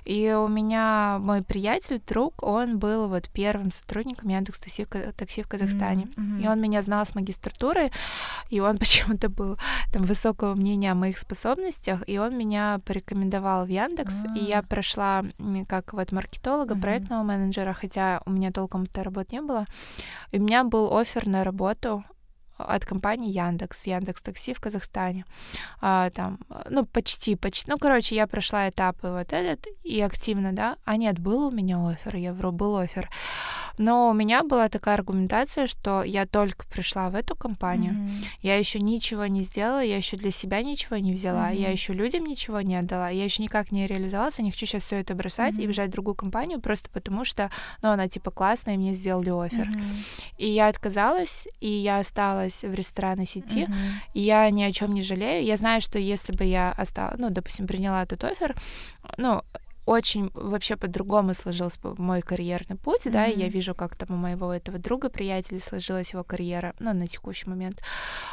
И у меня мой приятель, друг, он был вот первым сотрудником Яндекс Такси, такси в Казахстане. Mm-hmm. И он меня знал с магистратуры, и он почему-то был там высокого мнения о моих способностях, и он меня порекомендовал в Яндекс, mm-hmm. и я прошла как вот маркетолога, mm-hmm. проектного менеджера, хотя у меня толком этой работы не было. И у меня был офер на работу от компании Яндекс, Яндекс Такси в Казахстане. А, там, ну, почти, почти. Ну, короче, я прошла этапы вот этот и активно, да. А нет, был у меня офер, я вру, был офер. Но у меня была такая аргументация, что я только пришла в эту компанию, mm-hmm. я еще ничего не сделала, я еще для себя ничего не взяла, mm-hmm. я еще людям ничего не отдала, я еще никак не реализовалась, я не хочу сейчас все это бросать mm-hmm. и бежать в другую компанию просто потому, что, ну, она типа классная, и мне сделали офер. Mm-hmm. И я отказалась, и я осталась в ресторанной сети, mm-hmm. и я ни о чем не жалею. Я знаю, что если бы я осталась, ну, допустим, приняла этот офер, ну, очень вообще по-другому сложился мой карьерный путь, mm-hmm. да, и я вижу, как там у моего этого друга, приятеля сложилась его карьера, ну, на текущий момент.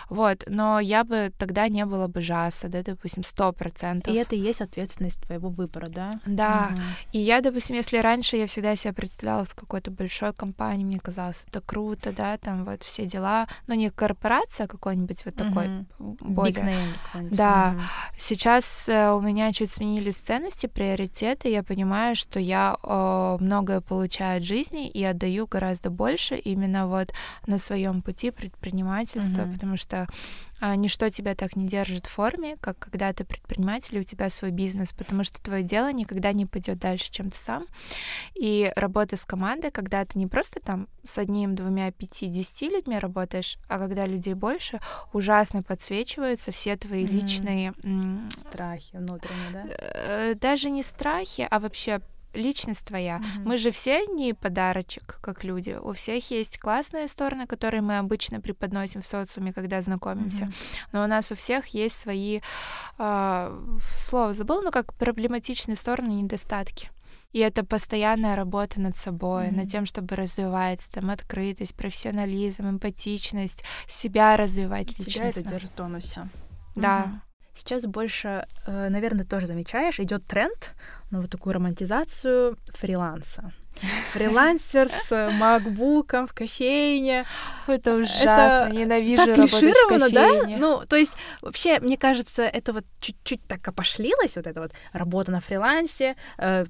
Вот, но я бы тогда не было бы жаса, да, допустим, сто процентов. И это и есть ответственность твоего выбора, да? Да, mm-hmm. и я, допустим, если раньше я всегда себя представляла в какой-то большой компании, мне казалось, это круто, да, там вот все дела, но не корпорация какой-нибудь вот такой, mm-hmm. более... Да, mm-hmm. сейчас э, у меня чуть сменились ценности, приоритеты, это я понимаю, что я э, многое получаю от жизни и отдаю гораздо больше именно вот на своем пути предпринимательства, mm-hmm. потому что ничто тебя так не держит в форме, как когда ты предприниматель, и у тебя свой бизнес, потому что твое дело никогда не пойдет дальше, чем ты сам. И работа с командой, когда ты не просто там с одним, двумя, пяти, десяти людьми работаешь, а когда людей больше, ужасно подсвечиваются все твои mm-hmm. личные... Страхи внутренние, да? Э, даже не страхи, а вообще личность твоя. Mm-hmm. Мы же все не подарочек, как люди. У всех есть классные стороны, которые мы обычно преподносим в социуме, когда знакомимся. Mm-hmm. Но у нас у всех есть свои э, слово забыл, но как проблематичные стороны, недостатки. И это постоянная работа над собой, mm-hmm. над тем, чтобы развивать там открытость, профессионализм, эмпатичность, себя развивать лично. Тебя это держит в тонусе. Да. Mm-hmm. Сейчас больше, э, наверное, тоже замечаешь, идет тренд на вот такую романтизацию фриланса. Фрилансер с макбуком в кофейне. Это ужасно, это ненавижу так работать в кофейне. да? Ну, то есть, вообще, мне кажется, это вот чуть-чуть так опошлилось, вот эта вот работа на фрилансе, э,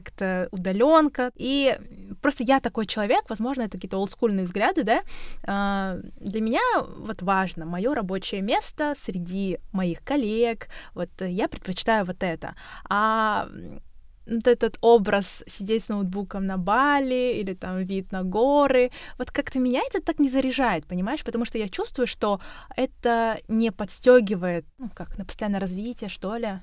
как-то удаленка. И просто я такой человек, возможно, это какие-то олдскульные взгляды, да. А, для меня вот важно мое рабочее место среди моих коллег. Вот я предпочитаю вот это. А вот этот образ сидеть с ноутбуком на Бали или там вид на горы, вот как-то меня это так не заряжает, понимаешь? Потому что я чувствую, что это не подстегивает, ну как, на постоянное развитие, что ли.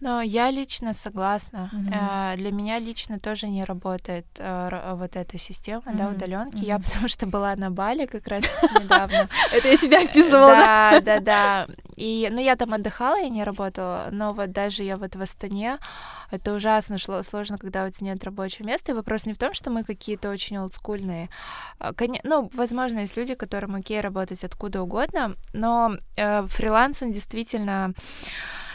Но я лично согласна. Mm-hmm. Для меня лично тоже не работает э, вот эта система, mm-hmm. да, удаленки. Mm-hmm. Я потому что была на Бали как раз недавно. Это я тебя описывала. Да, да, да. И, ну, я там отдыхала, я не работала, но вот даже я вот в Астане, это ужасно шло, сложно, когда у тебя нет рабочего места. И вопрос не в том, что мы какие-то очень олдскульные. А, ну, возможно, есть люди, которым окей работать откуда угодно, но э, фриланс, он действительно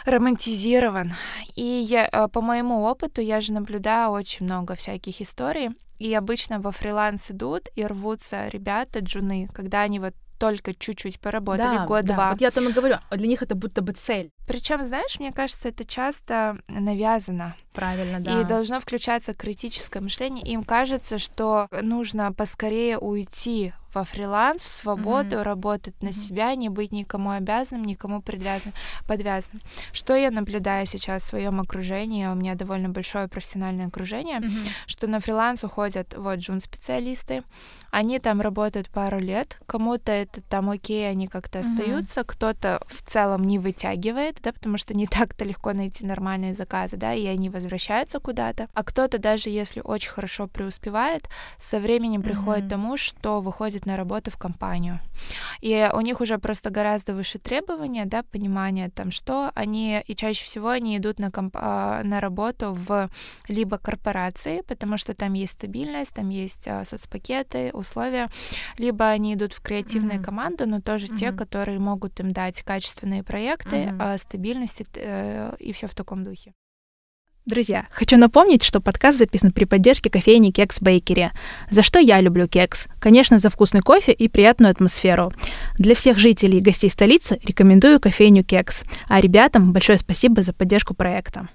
романтизирован. И я, э, по моему опыту я же наблюдаю очень много всяких историй. И обычно во фриланс идут и рвутся ребята, джуны, когда они вот только чуть-чуть поработали, да, год-два. Да. Вот я там и говорю, для них это будто бы цель. Причем, знаешь, мне кажется, это часто навязано. Правильно, да. И должно включаться критическое мышление. Им кажется, что нужно поскорее уйти во фриланс, в свободу, mm-hmm. работать на mm-hmm. себя, не быть никому обязанным, никому подвязанным, подвязанным. Что я наблюдаю сейчас в своем окружении, у меня довольно большое профессиональное окружение, mm-hmm. что на фриланс уходят вот джун-специалисты, они там работают пару лет, кому-то это там окей, они как-то mm-hmm. остаются, кто-то в целом не вытягивает, да, потому что не так-то легко найти нормальные заказы, да, и они возвращаются куда-то, а кто-то даже если очень хорошо преуспевает, со временем mm-hmm. приходит к тому, что выходит на работу в компанию. И у них уже просто гораздо выше требования, да, понимание там, что они, и чаще всего они идут на, комп- а, на работу в либо корпорации, потому что там есть стабильность, там есть а, соцпакеты, условия, либо они идут в креативные mm-hmm. команды, но тоже mm-hmm. те, которые могут им дать качественные проекты, mm-hmm. стабильность э, и все в таком духе. Друзья, хочу напомнить, что подкаст записан при поддержке кофейни Кекс Бейкери. За что я люблю кекс? Конечно, за вкусный кофе и приятную атмосферу. Для всех жителей и гостей столицы рекомендую кофейню Кекс. А ребятам большое спасибо за поддержку проекта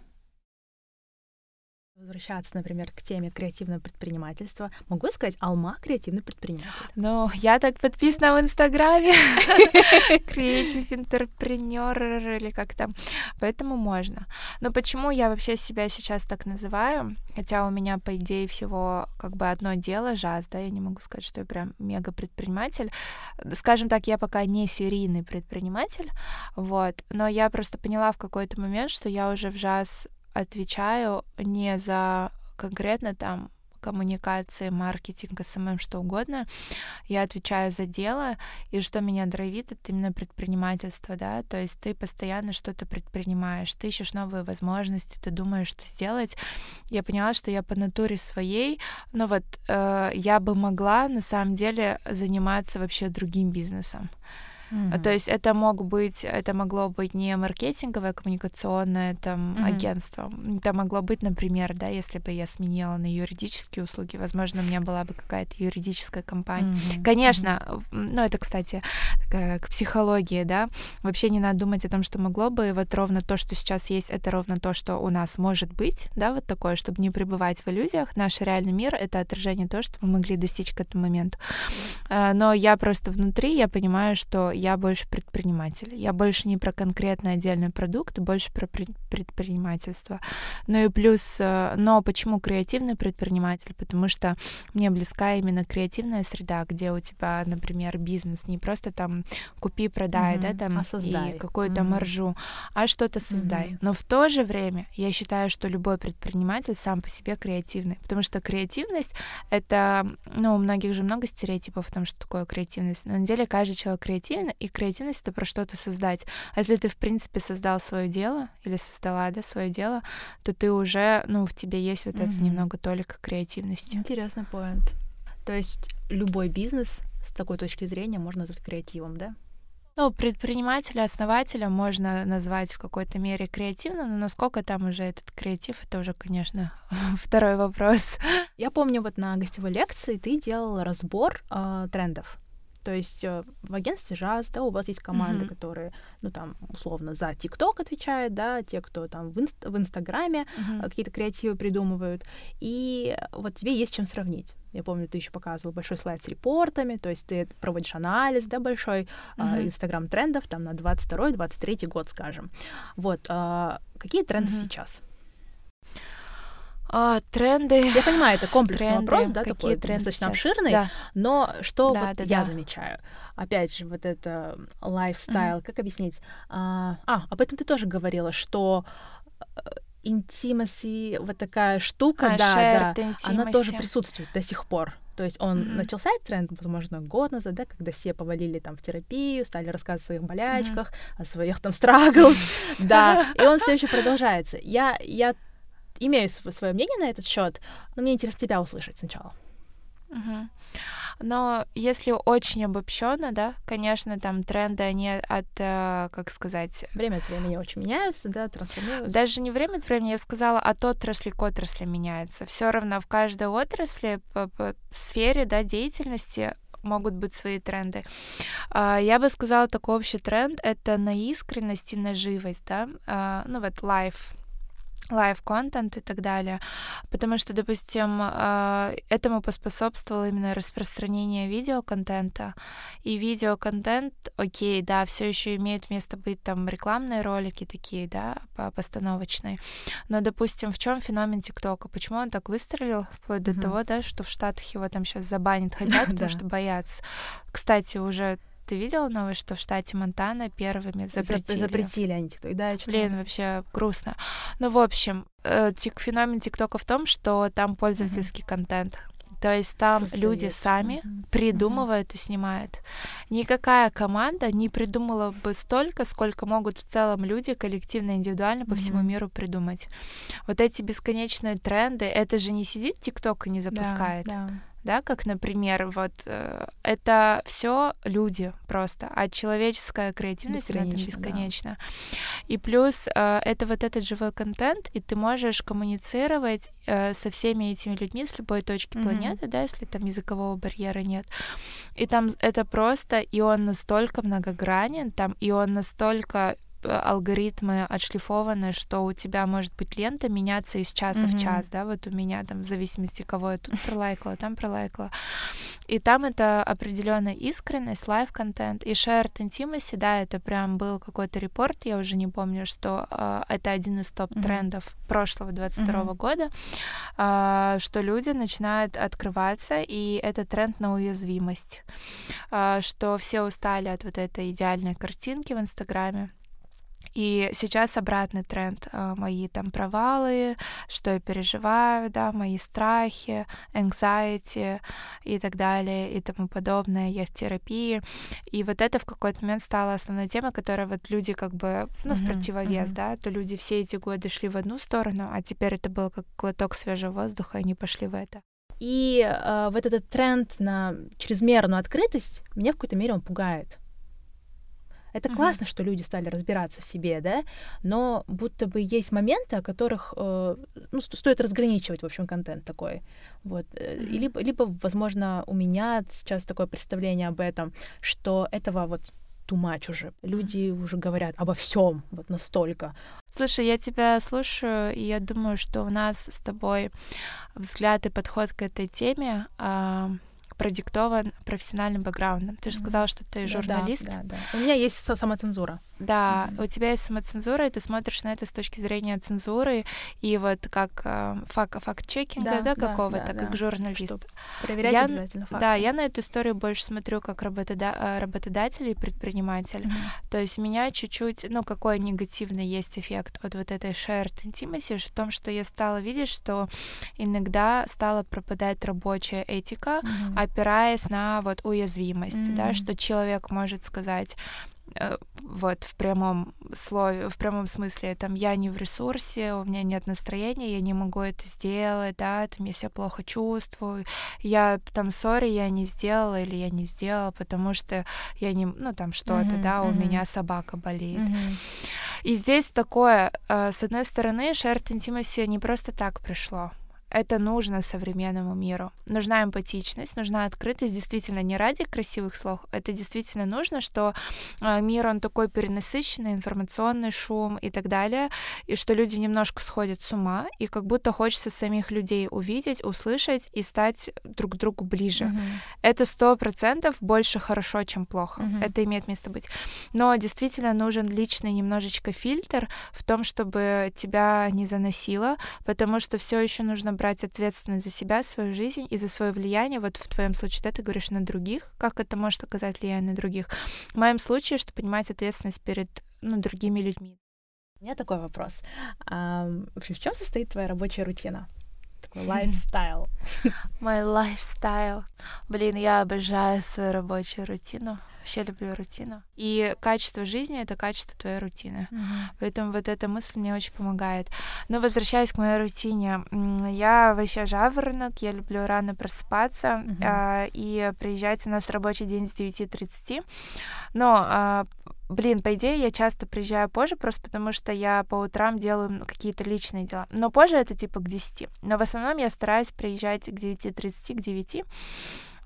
возвращаться, например, к теме креативного предпринимательства, могу сказать Алма креативный предприниматель. Ну, я так подписана в Инстаграме. Креатив интерпренер или как там. Поэтому можно. Но почему я вообще себя сейчас так называю? Хотя у меня, по идее, всего как бы одно дело, жаз, да, я не могу сказать, что я прям мега предприниматель. Скажем так, я пока не серийный предприниматель, вот, но я просто поняла в какой-то момент, что я уже в JAS отвечаю не за конкретно там коммуникации, маркетинг, SMM, что угодно. Я отвечаю за дело, и что меня драйвит, это именно предпринимательство, да, то есть ты постоянно что-то предпринимаешь, ты ищешь новые возможности, ты думаешь, что сделать. Я поняла, что я по натуре своей, но вот э, я бы могла на самом деле заниматься вообще другим бизнесом. Mm-hmm. То есть это мог быть, это могло быть не маркетинговое, коммуникационное там mm-hmm. агентство. Это могло быть, например, да, если бы я сменила на юридические услуги, возможно, у меня была бы какая-то юридическая компания. Mm-hmm. Конечно, mm-hmm. ну это, кстати, такая, к психологии, да, вообще не надо думать о том, что могло бы, вот ровно то, что сейчас есть, это ровно то, что у нас может быть, да, вот такое, чтобы не пребывать в иллюзиях. Наш реальный мир — это отражение того, что мы могли достичь к этому моменту. Mm-hmm. Но я просто внутри, я понимаю, что я больше предприниматель. Я больше не про конкретный отдельный продукт, больше про предпринимательство. Ну и плюс, э, но почему креативный предприниматель? Потому что мне близка именно креативная среда, где у тебя, например, бизнес не просто там купи, продай, mm-hmm. да, там а создай. и какую-то mm-hmm. маржу, а что-то создай. Mm-hmm. Но в то же время я считаю, что любой предприниматель сам по себе креативный, потому что креативность это, ну, у многих же много стереотипов о том, что такое креативность. На деле каждый человек креативный, и креативность — это про что-то создать. А если ты, в принципе, создал свое дело или создала, да, свое дело, то ты уже, ну, в тебе есть вот mm-hmm. это немного только креативности. Интересный поинт. То есть любой бизнес с такой точки зрения можно назвать креативом, да? Ну, предпринимателя, основателя можно назвать в какой-то мере креативным, но насколько там уже этот креатив, это уже, конечно, второй вопрос. Я помню, вот на гостевой лекции ты делала разбор э, трендов. То есть э, в агентстве ЖАЗ, да, у вас есть команды, mm-hmm. которые, ну, там, условно, за ТикТок отвечают, да, те, кто там в, инст- в Инстаграме mm-hmm. какие-то креативы придумывают, и вот тебе есть чем сравнить. Я помню, ты еще показывал большой слайд с репортами, то есть ты проводишь анализ, да, большой Инстаграм-трендов, mm-hmm. там, на 22-23 год, скажем. Вот, э, какие тренды mm-hmm. сейчас? А, тренды. Я понимаю, это комплексный тренды, вопрос, да, такой достаточно сейчас? обширный, да. но что да, вот да, я да. замечаю? Опять же, вот это лайфстайл, mm-hmm. как объяснить? А, а, об этом ты тоже говорила, что интимаси, вот такая штука, а, да, да, intimacy. она тоже присутствует до сих пор. То есть он mm-hmm. начался этот тренд, возможно, год назад, да, когда все повалили там в терапию, стали рассказывать о своих болячках, mm-hmm. о своих там страглс, да, и он все еще продолжается. Я, я имею свое мнение на этот счет, но мне интересно тебя услышать сначала. Uh-huh. Но если очень обобщенно, да, конечно, там тренды, они от, э, как сказать... Время от времени очень меняются, да, трансформируются. Даже не время от времени, я сказала, от отрасли к отрасли меняется. Все равно в каждой отрасли, по, по сфере, да, деятельности могут быть свои тренды. А, я бы сказала, такой общий тренд — это на искренность и на живость, да, а, ну вот life live-контент и так далее. Потому что, допустим, а, этому поспособствовало именно распространение видеоконтента. И видеоконтент, окей, да, все еще имеют место быть там рекламные ролики такие, да, постановочные. Но, допустим, в чем феномен ТикТока? Почему он так выстрелил, вплоть до того, да, что в Штатах его там сейчас забанят хотят, потому что боятся. Кстати, уже ты видела новость, что в штате Монтана первыми запретили? Запретили они ТикТок, да, я Блин, вообще грустно. Ну, в общем, э, феномен ТикТока в том, что там пользовательский mm-hmm. контент. То есть там Состоит. люди сами mm-hmm. придумывают mm-hmm. и снимают. Никакая команда не придумала бы столько, сколько могут в целом люди коллективно, индивидуально по mm-hmm. всему миру придумать. Вот эти бесконечные тренды, это же не сидит ТикТок и не запускает. Да, да да, как, например, вот э, это все люди просто, а человеческая креативность она бесконечна. Да. И плюс э, это вот этот живой контент, и ты можешь коммуницировать э, со всеми этими людьми с любой точки mm-hmm. планеты, да, если там языкового барьера нет. И там это просто, и он настолько многогранен, там, и он настолько алгоритмы отшлифованы, что у тебя может быть лента меняться из часа mm-hmm. в час, да, вот у меня там в зависимости кого я тут пролайкала, там пролайкала. И там это определенная искренность, live-контент и shared intimacy, да, это прям был какой-то report, я уже не помню, что э, это один из топ-трендов mm-hmm. прошлого 22 mm-hmm. года, э, что люди начинают открываться, и это тренд на уязвимость, э, что все устали от вот этой идеальной картинки в Инстаграме, и сейчас обратный тренд. А, мои там провалы, что я переживаю, да, мои страхи, anxiety и так далее и тому подобное. Я в терапии. И вот это в какой-то момент стало основной темой, которая вот люди как бы, ну, в противовес, mm-hmm. да, то люди все эти годы шли в одну сторону, а теперь это был как глоток свежего воздуха, и они пошли в это. И э, вот этот тренд на чрезмерную открытость меня в какой-то мере он пугает. Это mm-hmm. классно, что люди стали разбираться в себе, да, но будто бы есть моменты, о которых э, ну, стоит разграничивать, в общем, контент такой. Вот. Mm-hmm. И либо, либо, возможно, у меня сейчас такое представление об этом, что этого вот much уже. Люди уже говорят обо всем вот настолько. Слушай, я тебя слушаю, и я думаю, что у нас с тобой взгляд и подход к этой теме э, продиктован профессиональным бэкграундом. Ты же сказала, что ты журналист. Да, да, да. У меня есть самоцензура. Да, mm-hmm. у тебя есть самоцензура, и ты смотришь на это с точки зрения цензуры и вот как э, фак, факт-чекинга, да, да какого-то, да, как да. журналист. Чтоб проверять я, обязательно факты. Да, я на эту историю больше смотрю как работода- э, работодатель и предприниматель. Mm-hmm. То есть у меня чуть-чуть, ну, какой негативный есть эффект от вот этой shared intimacy в том, что я стала видеть, что иногда стала пропадать рабочая этика, mm-hmm. опираясь на вот уязвимость, mm-hmm. да, что человек может сказать, вот в прямом слове, в прямом смысле, там, я не в ресурсе, у меня нет настроения, я не могу это сделать, да, там, я себя плохо чувствую, я, там, сори, я не сделала или я не сделала, потому что я не, ну, там, что-то, mm-hmm, да, mm-hmm. у меня собака болеет. Mm-hmm. И здесь такое, э, с одной стороны, shared intimacy не просто так пришло, это нужно современному миру. Нужна эмпатичность, нужна открытость, действительно, не ради красивых слов, это действительно нужно, что э, мир, он такой перенасыщенный, информационный шум и так далее, и что люди немножко сходят с ума, и как будто хочется самих людей увидеть, услышать и стать друг к другу ближе. Mm-hmm. Это сто процентов больше хорошо, чем плохо. Mm-hmm. Это имеет место быть. Но действительно нужен личный немножечко фильтр в том, чтобы тебя не заносило, потому что все еще нужно брать ответственность за себя, свою жизнь и за свое влияние. Вот в твоем случае, да, ты говоришь на других, как это может оказать влияние на других. В моем случае, что понимать ответственность перед ну, другими людьми. У меня такой вопрос. А, вообще, в чем состоит твоя рабочая рутина? Такой лайфстайл. Мой лайфстайл. Блин, я обожаю свою рабочую рутину. Вообще люблю рутину. И качество жизни — это качество твоей рутины. Мгм. Поэтому вот эта мысль мне очень помогает. Но возвращаясь к моей рутине, я вообще жаворонок, я люблю рано просыпаться, Мгм. а, и приезжать у нас рабочий день с 9.30. Но, а, блин, по идее, я часто приезжаю позже, просто потому что я по утрам делаю какие-то личные дела. Но позже это типа к 10. Но в основном я стараюсь приезжать к 9.30, к 9.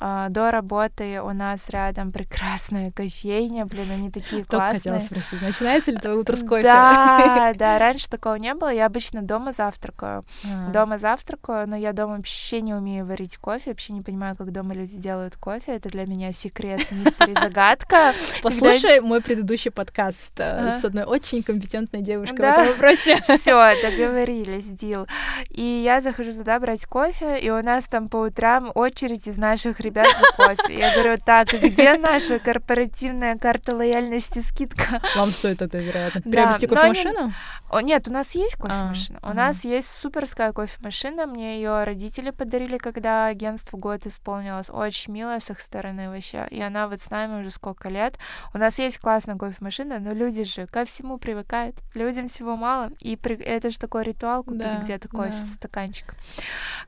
А, До работы у нас рядом прекрасная кофейня, блин, они такие Только классные. хотела спросить, начинается ли твое утро с кофе? Да, да, раньше такого не было. Я обычно дома завтракаю. А. Дома завтракаю, но я дома вообще не умею варить кофе, вообще не понимаю, как дома люди делают кофе. Это для меня секрет, мистер и загадка. Послушай мой предыдущий подкаст э, с одной очень компетентной девушкой в этом вопросе. Все, договорились, дил. И я захожу туда брать кофе, и у нас там по утрам очередь из наших ребят за кофе. Я говорю, так, где наша корпоративная карта лояльности скидка? Вам стоит это, вероятно, Да, приобрести они- кофемашину? О, нет, у нас есть кофемашина. А, у ага. нас есть суперская кофемашина. Мне ее родители подарили, когда агентству год исполнилось. Очень мило с их стороны вообще. И она вот с нами уже сколько лет. У нас есть классная кофемашина, но люди же ко всему привыкают. Людям всего мало. И при- это же такой ритуал купить Да, где-то кофе, да. стаканчик.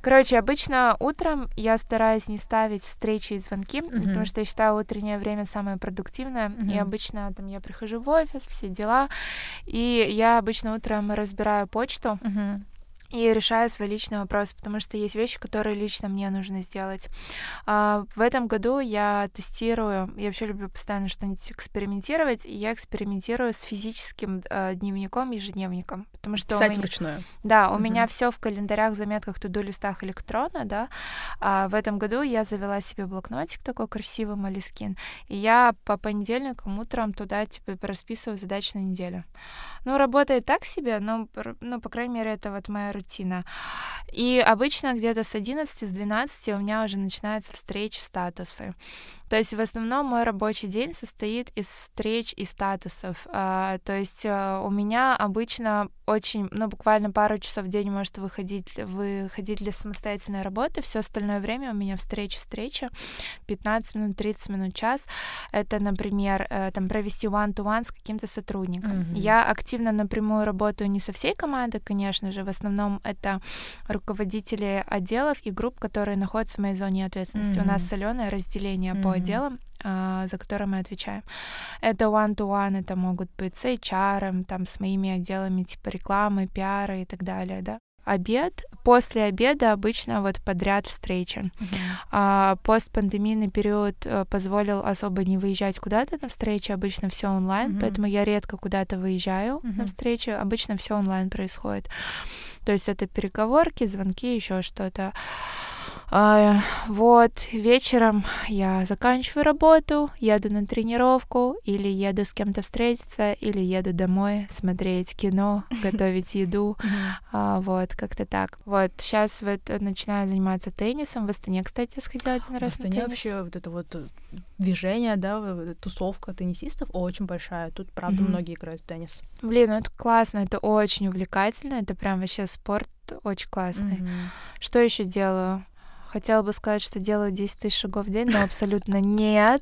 Короче, обычно утром я стараюсь не ставить встречи и звонки, Мгм. потому что я считаю утреннее время самое продуктивное. И Мгм. обычно там я прихожу в офис, все дела. И я обычно утром разбираю почту Мгм. И решаю свои личные вопросы, потому что есть вещи, которые лично мне нужно сделать. А, В этом году я тестирую, я вообще люблю постоянно что-нибудь экспериментировать, и я экспериментирую с физическим э, дневником, ежедневником, потому что Писать меня- вручную. да, у Мгм. меня все в календарях, заметках, туду листах электронно, да. А в этом году я завела себе блокнотик такой красивый Малискин, и я по понедельникам утром туда типа расписываю задачи на неделю. Ну, работает так себе, но, ну, по крайней мере, это вот моя рутина. И обычно где-то с 11, с 12 у меня уже начинаются встречи, статусы. То есть в основном мой рабочий день состоит из встреч и статусов. А, то есть а, у меня обычно очень, ну, буквально пару часов в день может выходить, выходить для самостоятельной работы. Все остальное время у меня встречи, встречи. 15 минут, 30 минут, час. Это, например, э, там провести one-to-one с каким-то сотрудником. Мгм. Я активно напрямую работаю не со всей командой, конечно же. В основном это руководители отделов и групп, которые находятся в моей зоне ответственности. У нас соленое разделение по Мгм. отделам, а, за которые мы отвечаем. Это one-to-one, это могут быть с HR, там, с моими отделами типа рекламы, пиара и так далее, да. Обед. После обеда обычно вот подряд встречи. А, постпандемийный период э, позволил особо не выезжать куда-то на встречи, обычно все онлайн, Мгм. поэтому я редко куда-то выезжаю на Мгм. встречи, обычно все онлайн происходит. То есть это переговорки, звонки, еще что-то. А, вот, вечером я заканчиваю работу, еду на тренировку, или еду с кем-то встретиться, или еду домой смотреть кино, готовить еду. А, вот, как-то так. Вот, сейчас вот начинаю заниматься теннисом. В Астане, кстати, сходила один В раз на Астане вообще вот это вот э, движение, да, тусовка теннисистов очень большая. Тут, правда, многие играют в теннис. Блин, ну это классно, это очень увлекательно, это прям вообще спорт очень классный. Что еще делаю? Хотела бы сказать, что делаю 10 тысяч шагов в день, но абсолютно нет.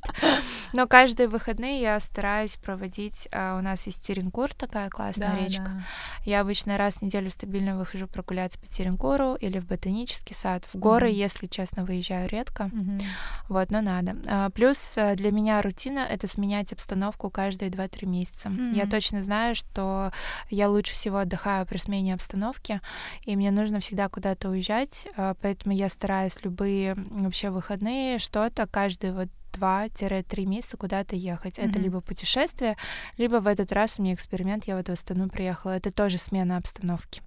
Но каждые выходные я стараюсь проводить... а, У нас есть Теренкур, такая классная Да, речка. да. Я обычно раз в неделю стабильно выхожу прогуляться по Теренкуру или в ботанический сад. В горы, Мгм. если честно, выезжаю редко. Мгм. Вот, но надо. А, Плюс э, для меня рутина — это сменять обстановку каждые 2-3 месяца. Я Мгм. точно знаю, что я лучше всего отдыхаю при смене обстановки, и мне нужно всегда куда-то уезжать, а, поэтому я стараюсь любые вообще выходные, что-то каждые вот 2-3 месяца куда-то ехать. Это Мгм. либо путешествие, либо в этот раз у меня эксперимент, я вот в Астану приехала. Это тоже смена обстановки.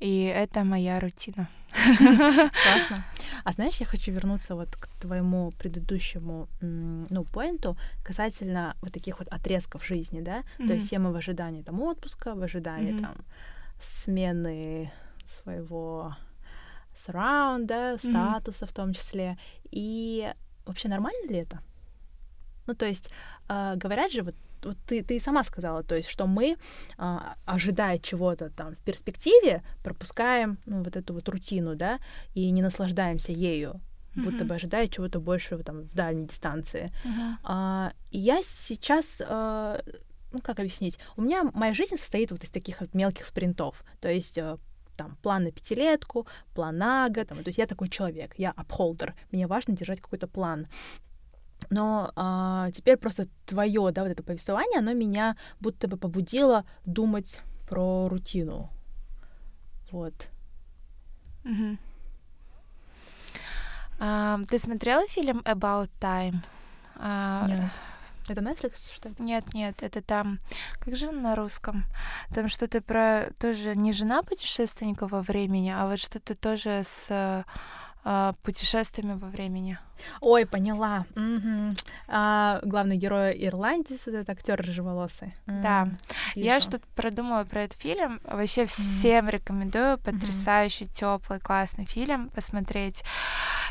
И это моя рутина. Классно. А знаешь, я хочу вернуться вот к твоему предыдущему, ну, поинту касательно вот таких вот отрезков жизни, да? То Мгм. есть все мы в ожидании там отпуска, в ожидании Мгм. там смены своего сраунда, Мгм. статуса в том числе. И вообще нормально ли это? Ну, то есть, э, говорят же, вот вот ты, ты сама сказала, то есть, что мы, а, ожидая чего-то там в перспективе, пропускаем, ну, вот эту вот рутину, да, и не наслаждаемся ею, mm-hmm. будто бы ожидая чего-то большего там в дальней дистанции. Mm-hmm. А, я сейчас... А, ну, как объяснить? У меня моя жизнь состоит вот из таких вот мелких спринтов. То есть э, там план на пятилетку, план на год. Там, то есть я такой человек, я апхолдер. Мне важно держать какой-то план. Но а, теперь просто твое, да, вот это повествование, оно меня будто бы побудило думать про рутину. Вот. Mm-hmm. Uh, ты смотрела фильм About Time? Uh, Нет. Это Netflix, что это? Нет, нет, это там... Как же на русском? Там что-то про... Тоже не жена путешественника во времени, а вот что-то тоже с э, путешествиями во времени. Ой, поняла. Угу. А, главный герой ирландец, этот актер рыжеволосый. Да. Вижу. Я что-то продумала про этот фильм. Вообще всем mm. рекомендую. Потрясающий, mm. теплый, классный фильм посмотреть.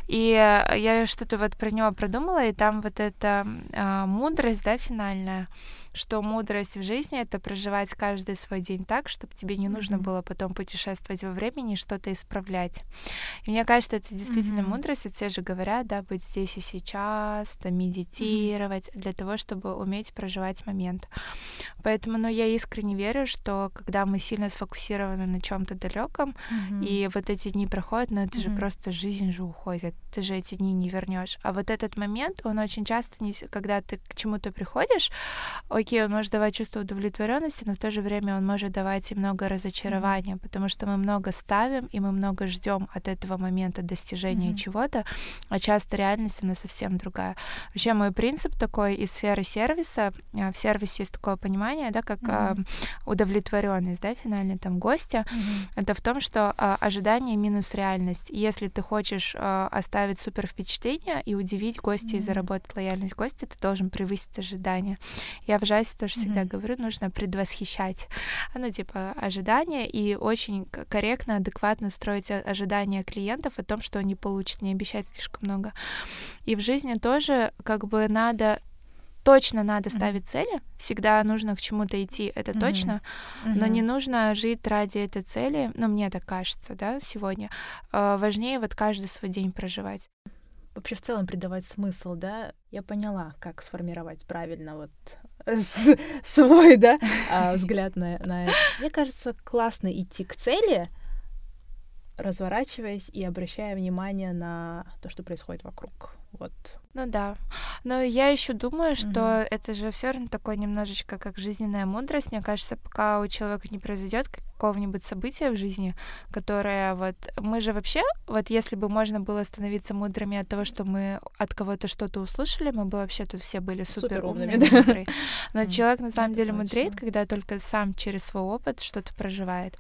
И я что-то вот про него продумала, и там вот эта э, мудрость, да, финальная что мудрость в жизни — это проживать каждый свой день так, чтобы тебе не нужно mm-hmm. было потом путешествовать во времени и что-то исправлять. И мне кажется, это действительно mm-hmm. мудрость, ведь все же говорят, да, быть здесь и сейчас, да, медитировать, mm-hmm. для того, чтобы уметь проживать момент. Поэтому, ну, я искренне верю, что когда мы сильно сфокусированы на чем то далеком, mm-hmm. и вот эти дни проходят, но ну, это mm-hmm. же просто жизнь же уходит, ты же эти дни не вернешь. А вот этот момент, он очень часто, не, когда ты к чему-то приходишь, окей, он может давать чувство удовлетворенности, но в то же время он может давать и много разочарования, mm-hmm. потому что мы много ставим и мы много ждем от этого момента достижения mm-hmm. чего-то, а часто реальность она совсем другая. Вообще мой принцип такой из сферы сервиса, а, в сервисе есть такое понимание, да, как mm-hmm. удовлетворенность, да, финальный там гостя, mm-hmm. это в том, что а, ожидание минус реальность. Если ты хочешь а, оставить супер впечатление и удивить гостя mm-hmm. и заработать лояльность гостя, ты должен превысить ожидания. Я в ужасе тоже mm-hmm. всегда говорю, нужно предвосхищать, ну, типа, ожидания и очень корректно, адекватно строить ожидания клиентов о том, что они получат, не обещать слишком много. И в жизни тоже как бы надо точно надо mm-hmm. ставить цели, всегда нужно к чему-то идти, это mm-hmm. точно, mm-hmm. но не нужно жить ради этой цели, ну, мне так кажется, да, сегодня. Э, важнее вот каждый свой день проживать. Вообще в целом придавать смысл, да? Я поняла, как сформировать правильно вот свой, да, а, взгляд на, на это. Мне кажется, классно идти к цели, разворачиваясь и обращая внимание на то, что происходит вокруг. Вот. Ну да. Но я еще думаю, что mm-hmm. это же все равно такое немножечко как жизненная мудрость. Мне кажется, пока у человека не произойдет какого-нибудь события в жизни, которое вот мы же вообще, вот если бы можно было становиться мудрыми от того, что мы от кого-то что-то услышали, мы бы вообще тут все были супер умными, да? Но человек на самом деле мудреет, когда только сам через свой опыт что-то проживает.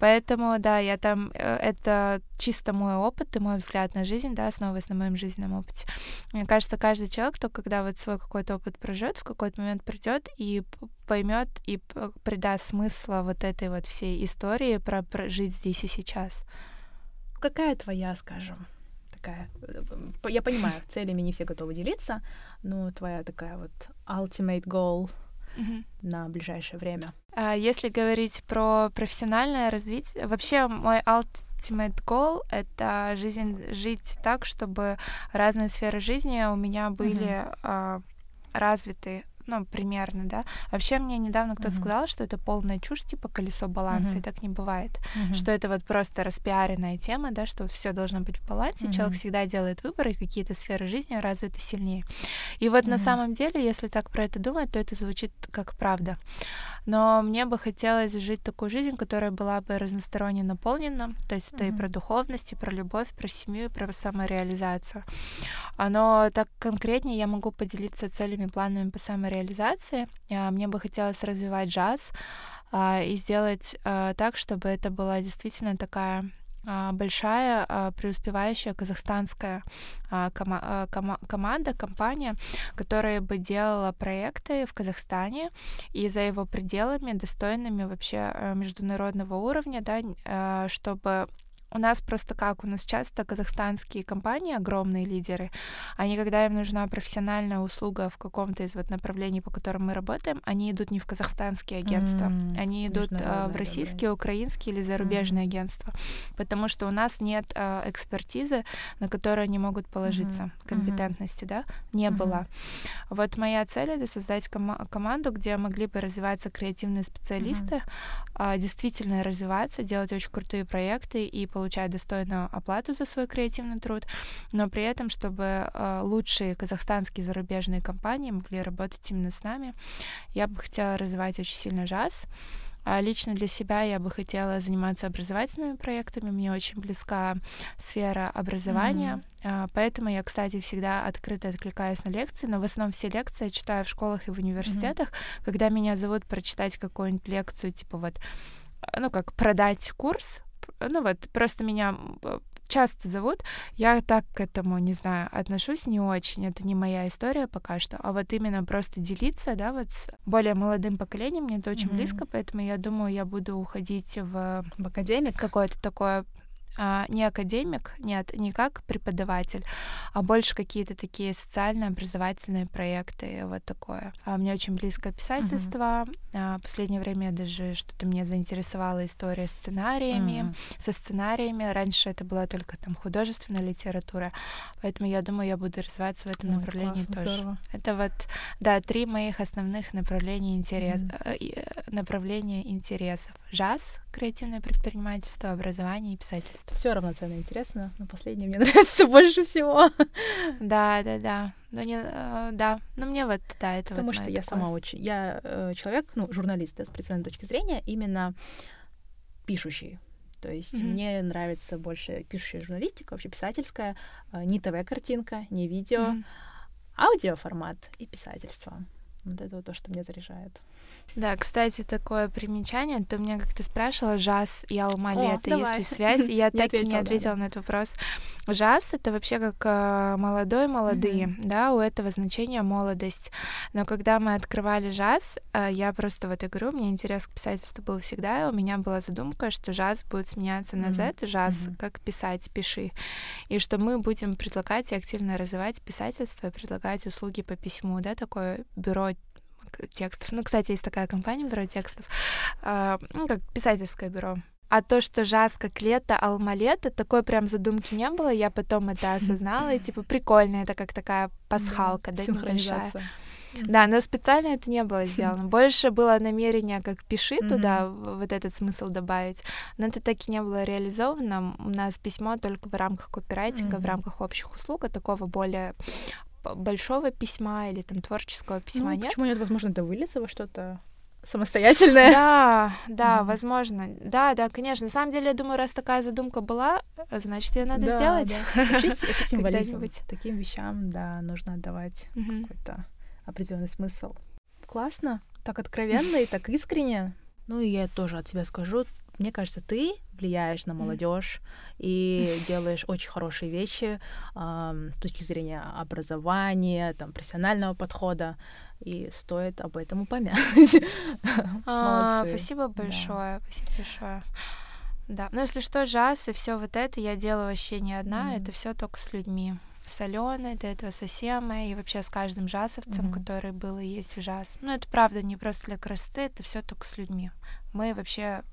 Поэтому, да, я там, э, это чисто мой опыт и мой взгляд на жизнь, да, основываясь на моем жизненном опыте. Мне кажется, каждый человек, кто когда вот свой какой-то опыт проживет, в какой-то момент придет и поймет и придаст смысла вот этой вот всей истории про, про жить здесь и сейчас. Какая твоя, скажем, такая... Э, я понимаю, целями не все готовы делиться, но твоя такая вот ultimate goal — угу. на ближайшее время. А если говорить про профессиональное развитие, вообще мой ultimate goal — это жизнь, жить так, чтобы разные сферы жизни у меня были угу. а, развиты ну, примерно, да. Вообще мне недавно кто-то uh-huh. сказал, что это полная чушь, типа колесо баланса, uh-huh. и так не бывает. Uh-huh. Что это вот просто распиаренная тема, да, что все должно быть в балансе, uh-huh. человек всегда делает выборы, и какие-то сферы жизни развиты сильнее. И вот uh-huh. на самом деле, если так про это думать, то это звучит как правда но мне бы хотелось жить такую жизнь, которая была бы разносторонне наполнена, то есть это mm-hmm. и про духовность, и про любовь, про семью, и про самореализацию. Но так конкретнее я могу поделиться целями, планами по самореализации. А, мне бы хотелось развивать джаз а, и сделать а, так, чтобы это была действительно такая большая преуспевающая казахстанская кома кома команда, компания, которая бы делала проекты в Казахстане и за его пределами достойными вообще международного уровня, да, чтобы у нас просто как, у нас часто казахстанские компании, огромные лидеры, они, когда им нужна профессиональная услуга в каком-то из вот направлений, по которым мы работаем, они идут не в казахстанские агентства, mm-hmm. они идут э, в российские, украинские или зарубежные mm-hmm. агентства, потому что у нас нет э, экспертизы, на которую они могут положиться, mm-hmm. компетентности, mm-hmm. да, не mm-hmm. было. Вот моя цель — это создать ком- команду, где могли бы развиваться креативные специалисты, mm-hmm. э, действительно развиваться, делать очень крутые проекты и получать достойную оплату за свой креативный труд, но при этом, чтобы э, лучшие казахстанские зарубежные компании могли работать именно с нами. Я бы хотела развивать очень сильно джаз. А лично для себя я бы хотела заниматься образовательными проектами. Мне очень близка сфера образования. Mm-hmm. Поэтому я, кстати, всегда открыто откликаюсь на лекции, но в основном все лекции я читаю в школах и в университетах. Mm-hmm. Когда меня зовут прочитать какую-нибудь лекцию, типа вот, ну, как продать курс, ну вот, просто меня часто зовут, я так к этому, не знаю, отношусь не очень. Это не моя история пока что. А вот именно просто делиться, да, вот с более молодым поколением, мне это очень mm-hmm. близко, поэтому я думаю, я буду уходить в, в академик. Какое-то такое не академик, нет, не как преподаватель, а больше какие-то такие социально-образовательные проекты, вот такое. А мне очень близко писательство. Uh-huh. А, последнее время даже что-то меня заинтересовала история сценариями, uh-huh. со сценариями. Раньше это была только там художественная литература, поэтому я думаю, я буду развиваться в этом Ой, направлении классно, тоже. Здорово. Это вот, да, три моих основных направления интерес, uh-huh. направления интересов: жаз, креативное предпринимательство, образование и писательство. Все равноценно интересно, но последнее мне нравится больше всего. Да, да, да. Но не, э, да, но мне вот, да, это Потому вот что я такое. сама очень, я э, человек, ну, журналист, да, с профессиональной точки зрения, именно пишущий. То есть mm-hmm. мне нравится больше пишущая журналистика, вообще писательская, э, не ТВ-картинка, не видео, mm-hmm. аудиоформат и писательство. Вот это вот то, что меня заряжает. Да, кстати, такое примечание. Ты меня как-то спрашивала, жаз и алма-лето, есть ли связь? И я так и не ответила на этот вопрос. Жаз — это вообще как э, молодой, молодые, да, у этого значения молодость. Но когда мы открывали жаз, э, я просто вот и говорю, мне интерес к писательству был всегда, и у меня была задумка, что жаз будет сменяться на Z, жаз, как писать, пиши. И что мы будем предлагать и активно развивать писательство, предлагать услуги по письму, да, такое бюро текстов. Ну, кстати, есть такая компания бюро текстов, э, ну, как писательское бюро. А то, что жаз как лето, алма лето, такой прям задумки не было. Я потом это осознала, и типа прикольно, это как такая пасхалка, да, небольшая. Да, но специально это не было сделано. Больше было намерение, как пиши туда вот этот смысл добавить, но это так и не было реализовано. У нас письмо только в рамках копирайтинга, в рамках общих услуг, а такого более большого письма или там творческого письма ну, нет. Почему нет? Возможно, это выльется во что-то самостоятельное. Да, да, mm-hmm. возможно. Да, да, конечно. На самом деле, я думаю, раз такая задумка была, значит, ее надо да, сделать. Да. это символизм. Таким вещам, да, нужно отдавать mm-hmm. какой-то определенный смысл. Классно, так откровенно и так искренне. Ну и я тоже от себя скажу, мне кажется, ты влияешь на молодежь и делаешь очень хорошие вещи э, с точки зрения образования, там, профессионального подхода, и стоит об этом упомянуть. А, спасибо большое, спасибо большое. Да, но если что, жаз и все вот это я делаю вообще не одна, это все только с людьми с Аленой, до этого со Семой и вообще с каждым жасовцем, mm-hmm. который был и есть в жаз. Ну, это правда не просто для красоты, это все только с людьми. Мы вообще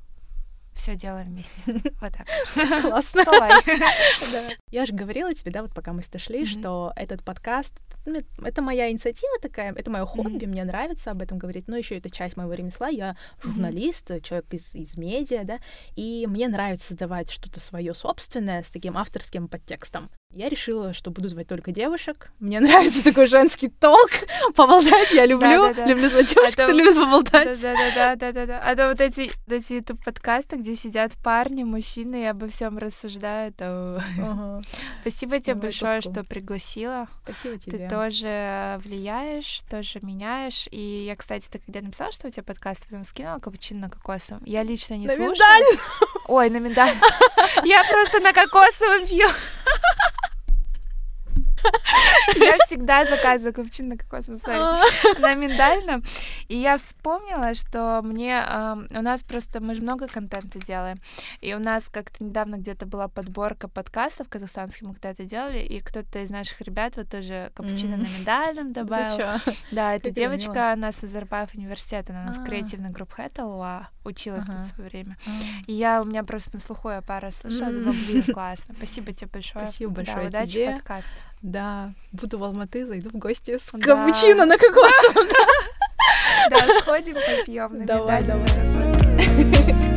все делаем вместе. Вот так. Классно. Я же говорила тебе, да, вот пока мы сюда шли, что этот подкаст ну, это моя инициатива такая, это мое хобби, мне нравится об этом говорить, но еще это часть моего ремесла. Я журналист, человек из, из медиа, да, и мне нравится создавать что-то свое собственное с таким авторским подтекстом. Я решила, что буду звать только девушек. Мне нравится такой женский ток. Поболтать я люблю. Люблю звать девушек, кто любит поболтать. Да-да-да-да-да. А то вот эти, эти YouTube подкасты, где сидят парни, мужчины и обо всем рассуждают. Спасибо тебе большое, что пригласила. Спасибо тебе. Ты тоже влияешь, тоже меняешь. И я, кстати, ты когда написала, что у тебя подкаст, потом скинула капучино на кокосовом. Я лично не слушала. Ой, на миндаль. Я просто на кокосовом пью. Я всегда заказываю капучино на кокосовом соли, А. на миндальном. И я вспомнила, что мне... У нас просто... Мы же много контента делаем. И у нас как-то недавно где-то была подборка подкастов казахстанских, мы когда-то делали, и кто-то из наших ребят вот тоже капучино на миндальном добавил. Да, эта Как девочка, она с Назарбаев университета, она у нас А. креативный групп Хэттлуа, училась тут в свое время. А. И я, у меня просто на слуху я пару раз слышала, думаю, блин, классно. Спасибо тебе большое. Спасибо большое удачи тебе. подкаст. Да, буду в Алматы, зайду в гости с Да. капучино на кокосовом. Да, сходим, попьем на Давай, медаль. давай.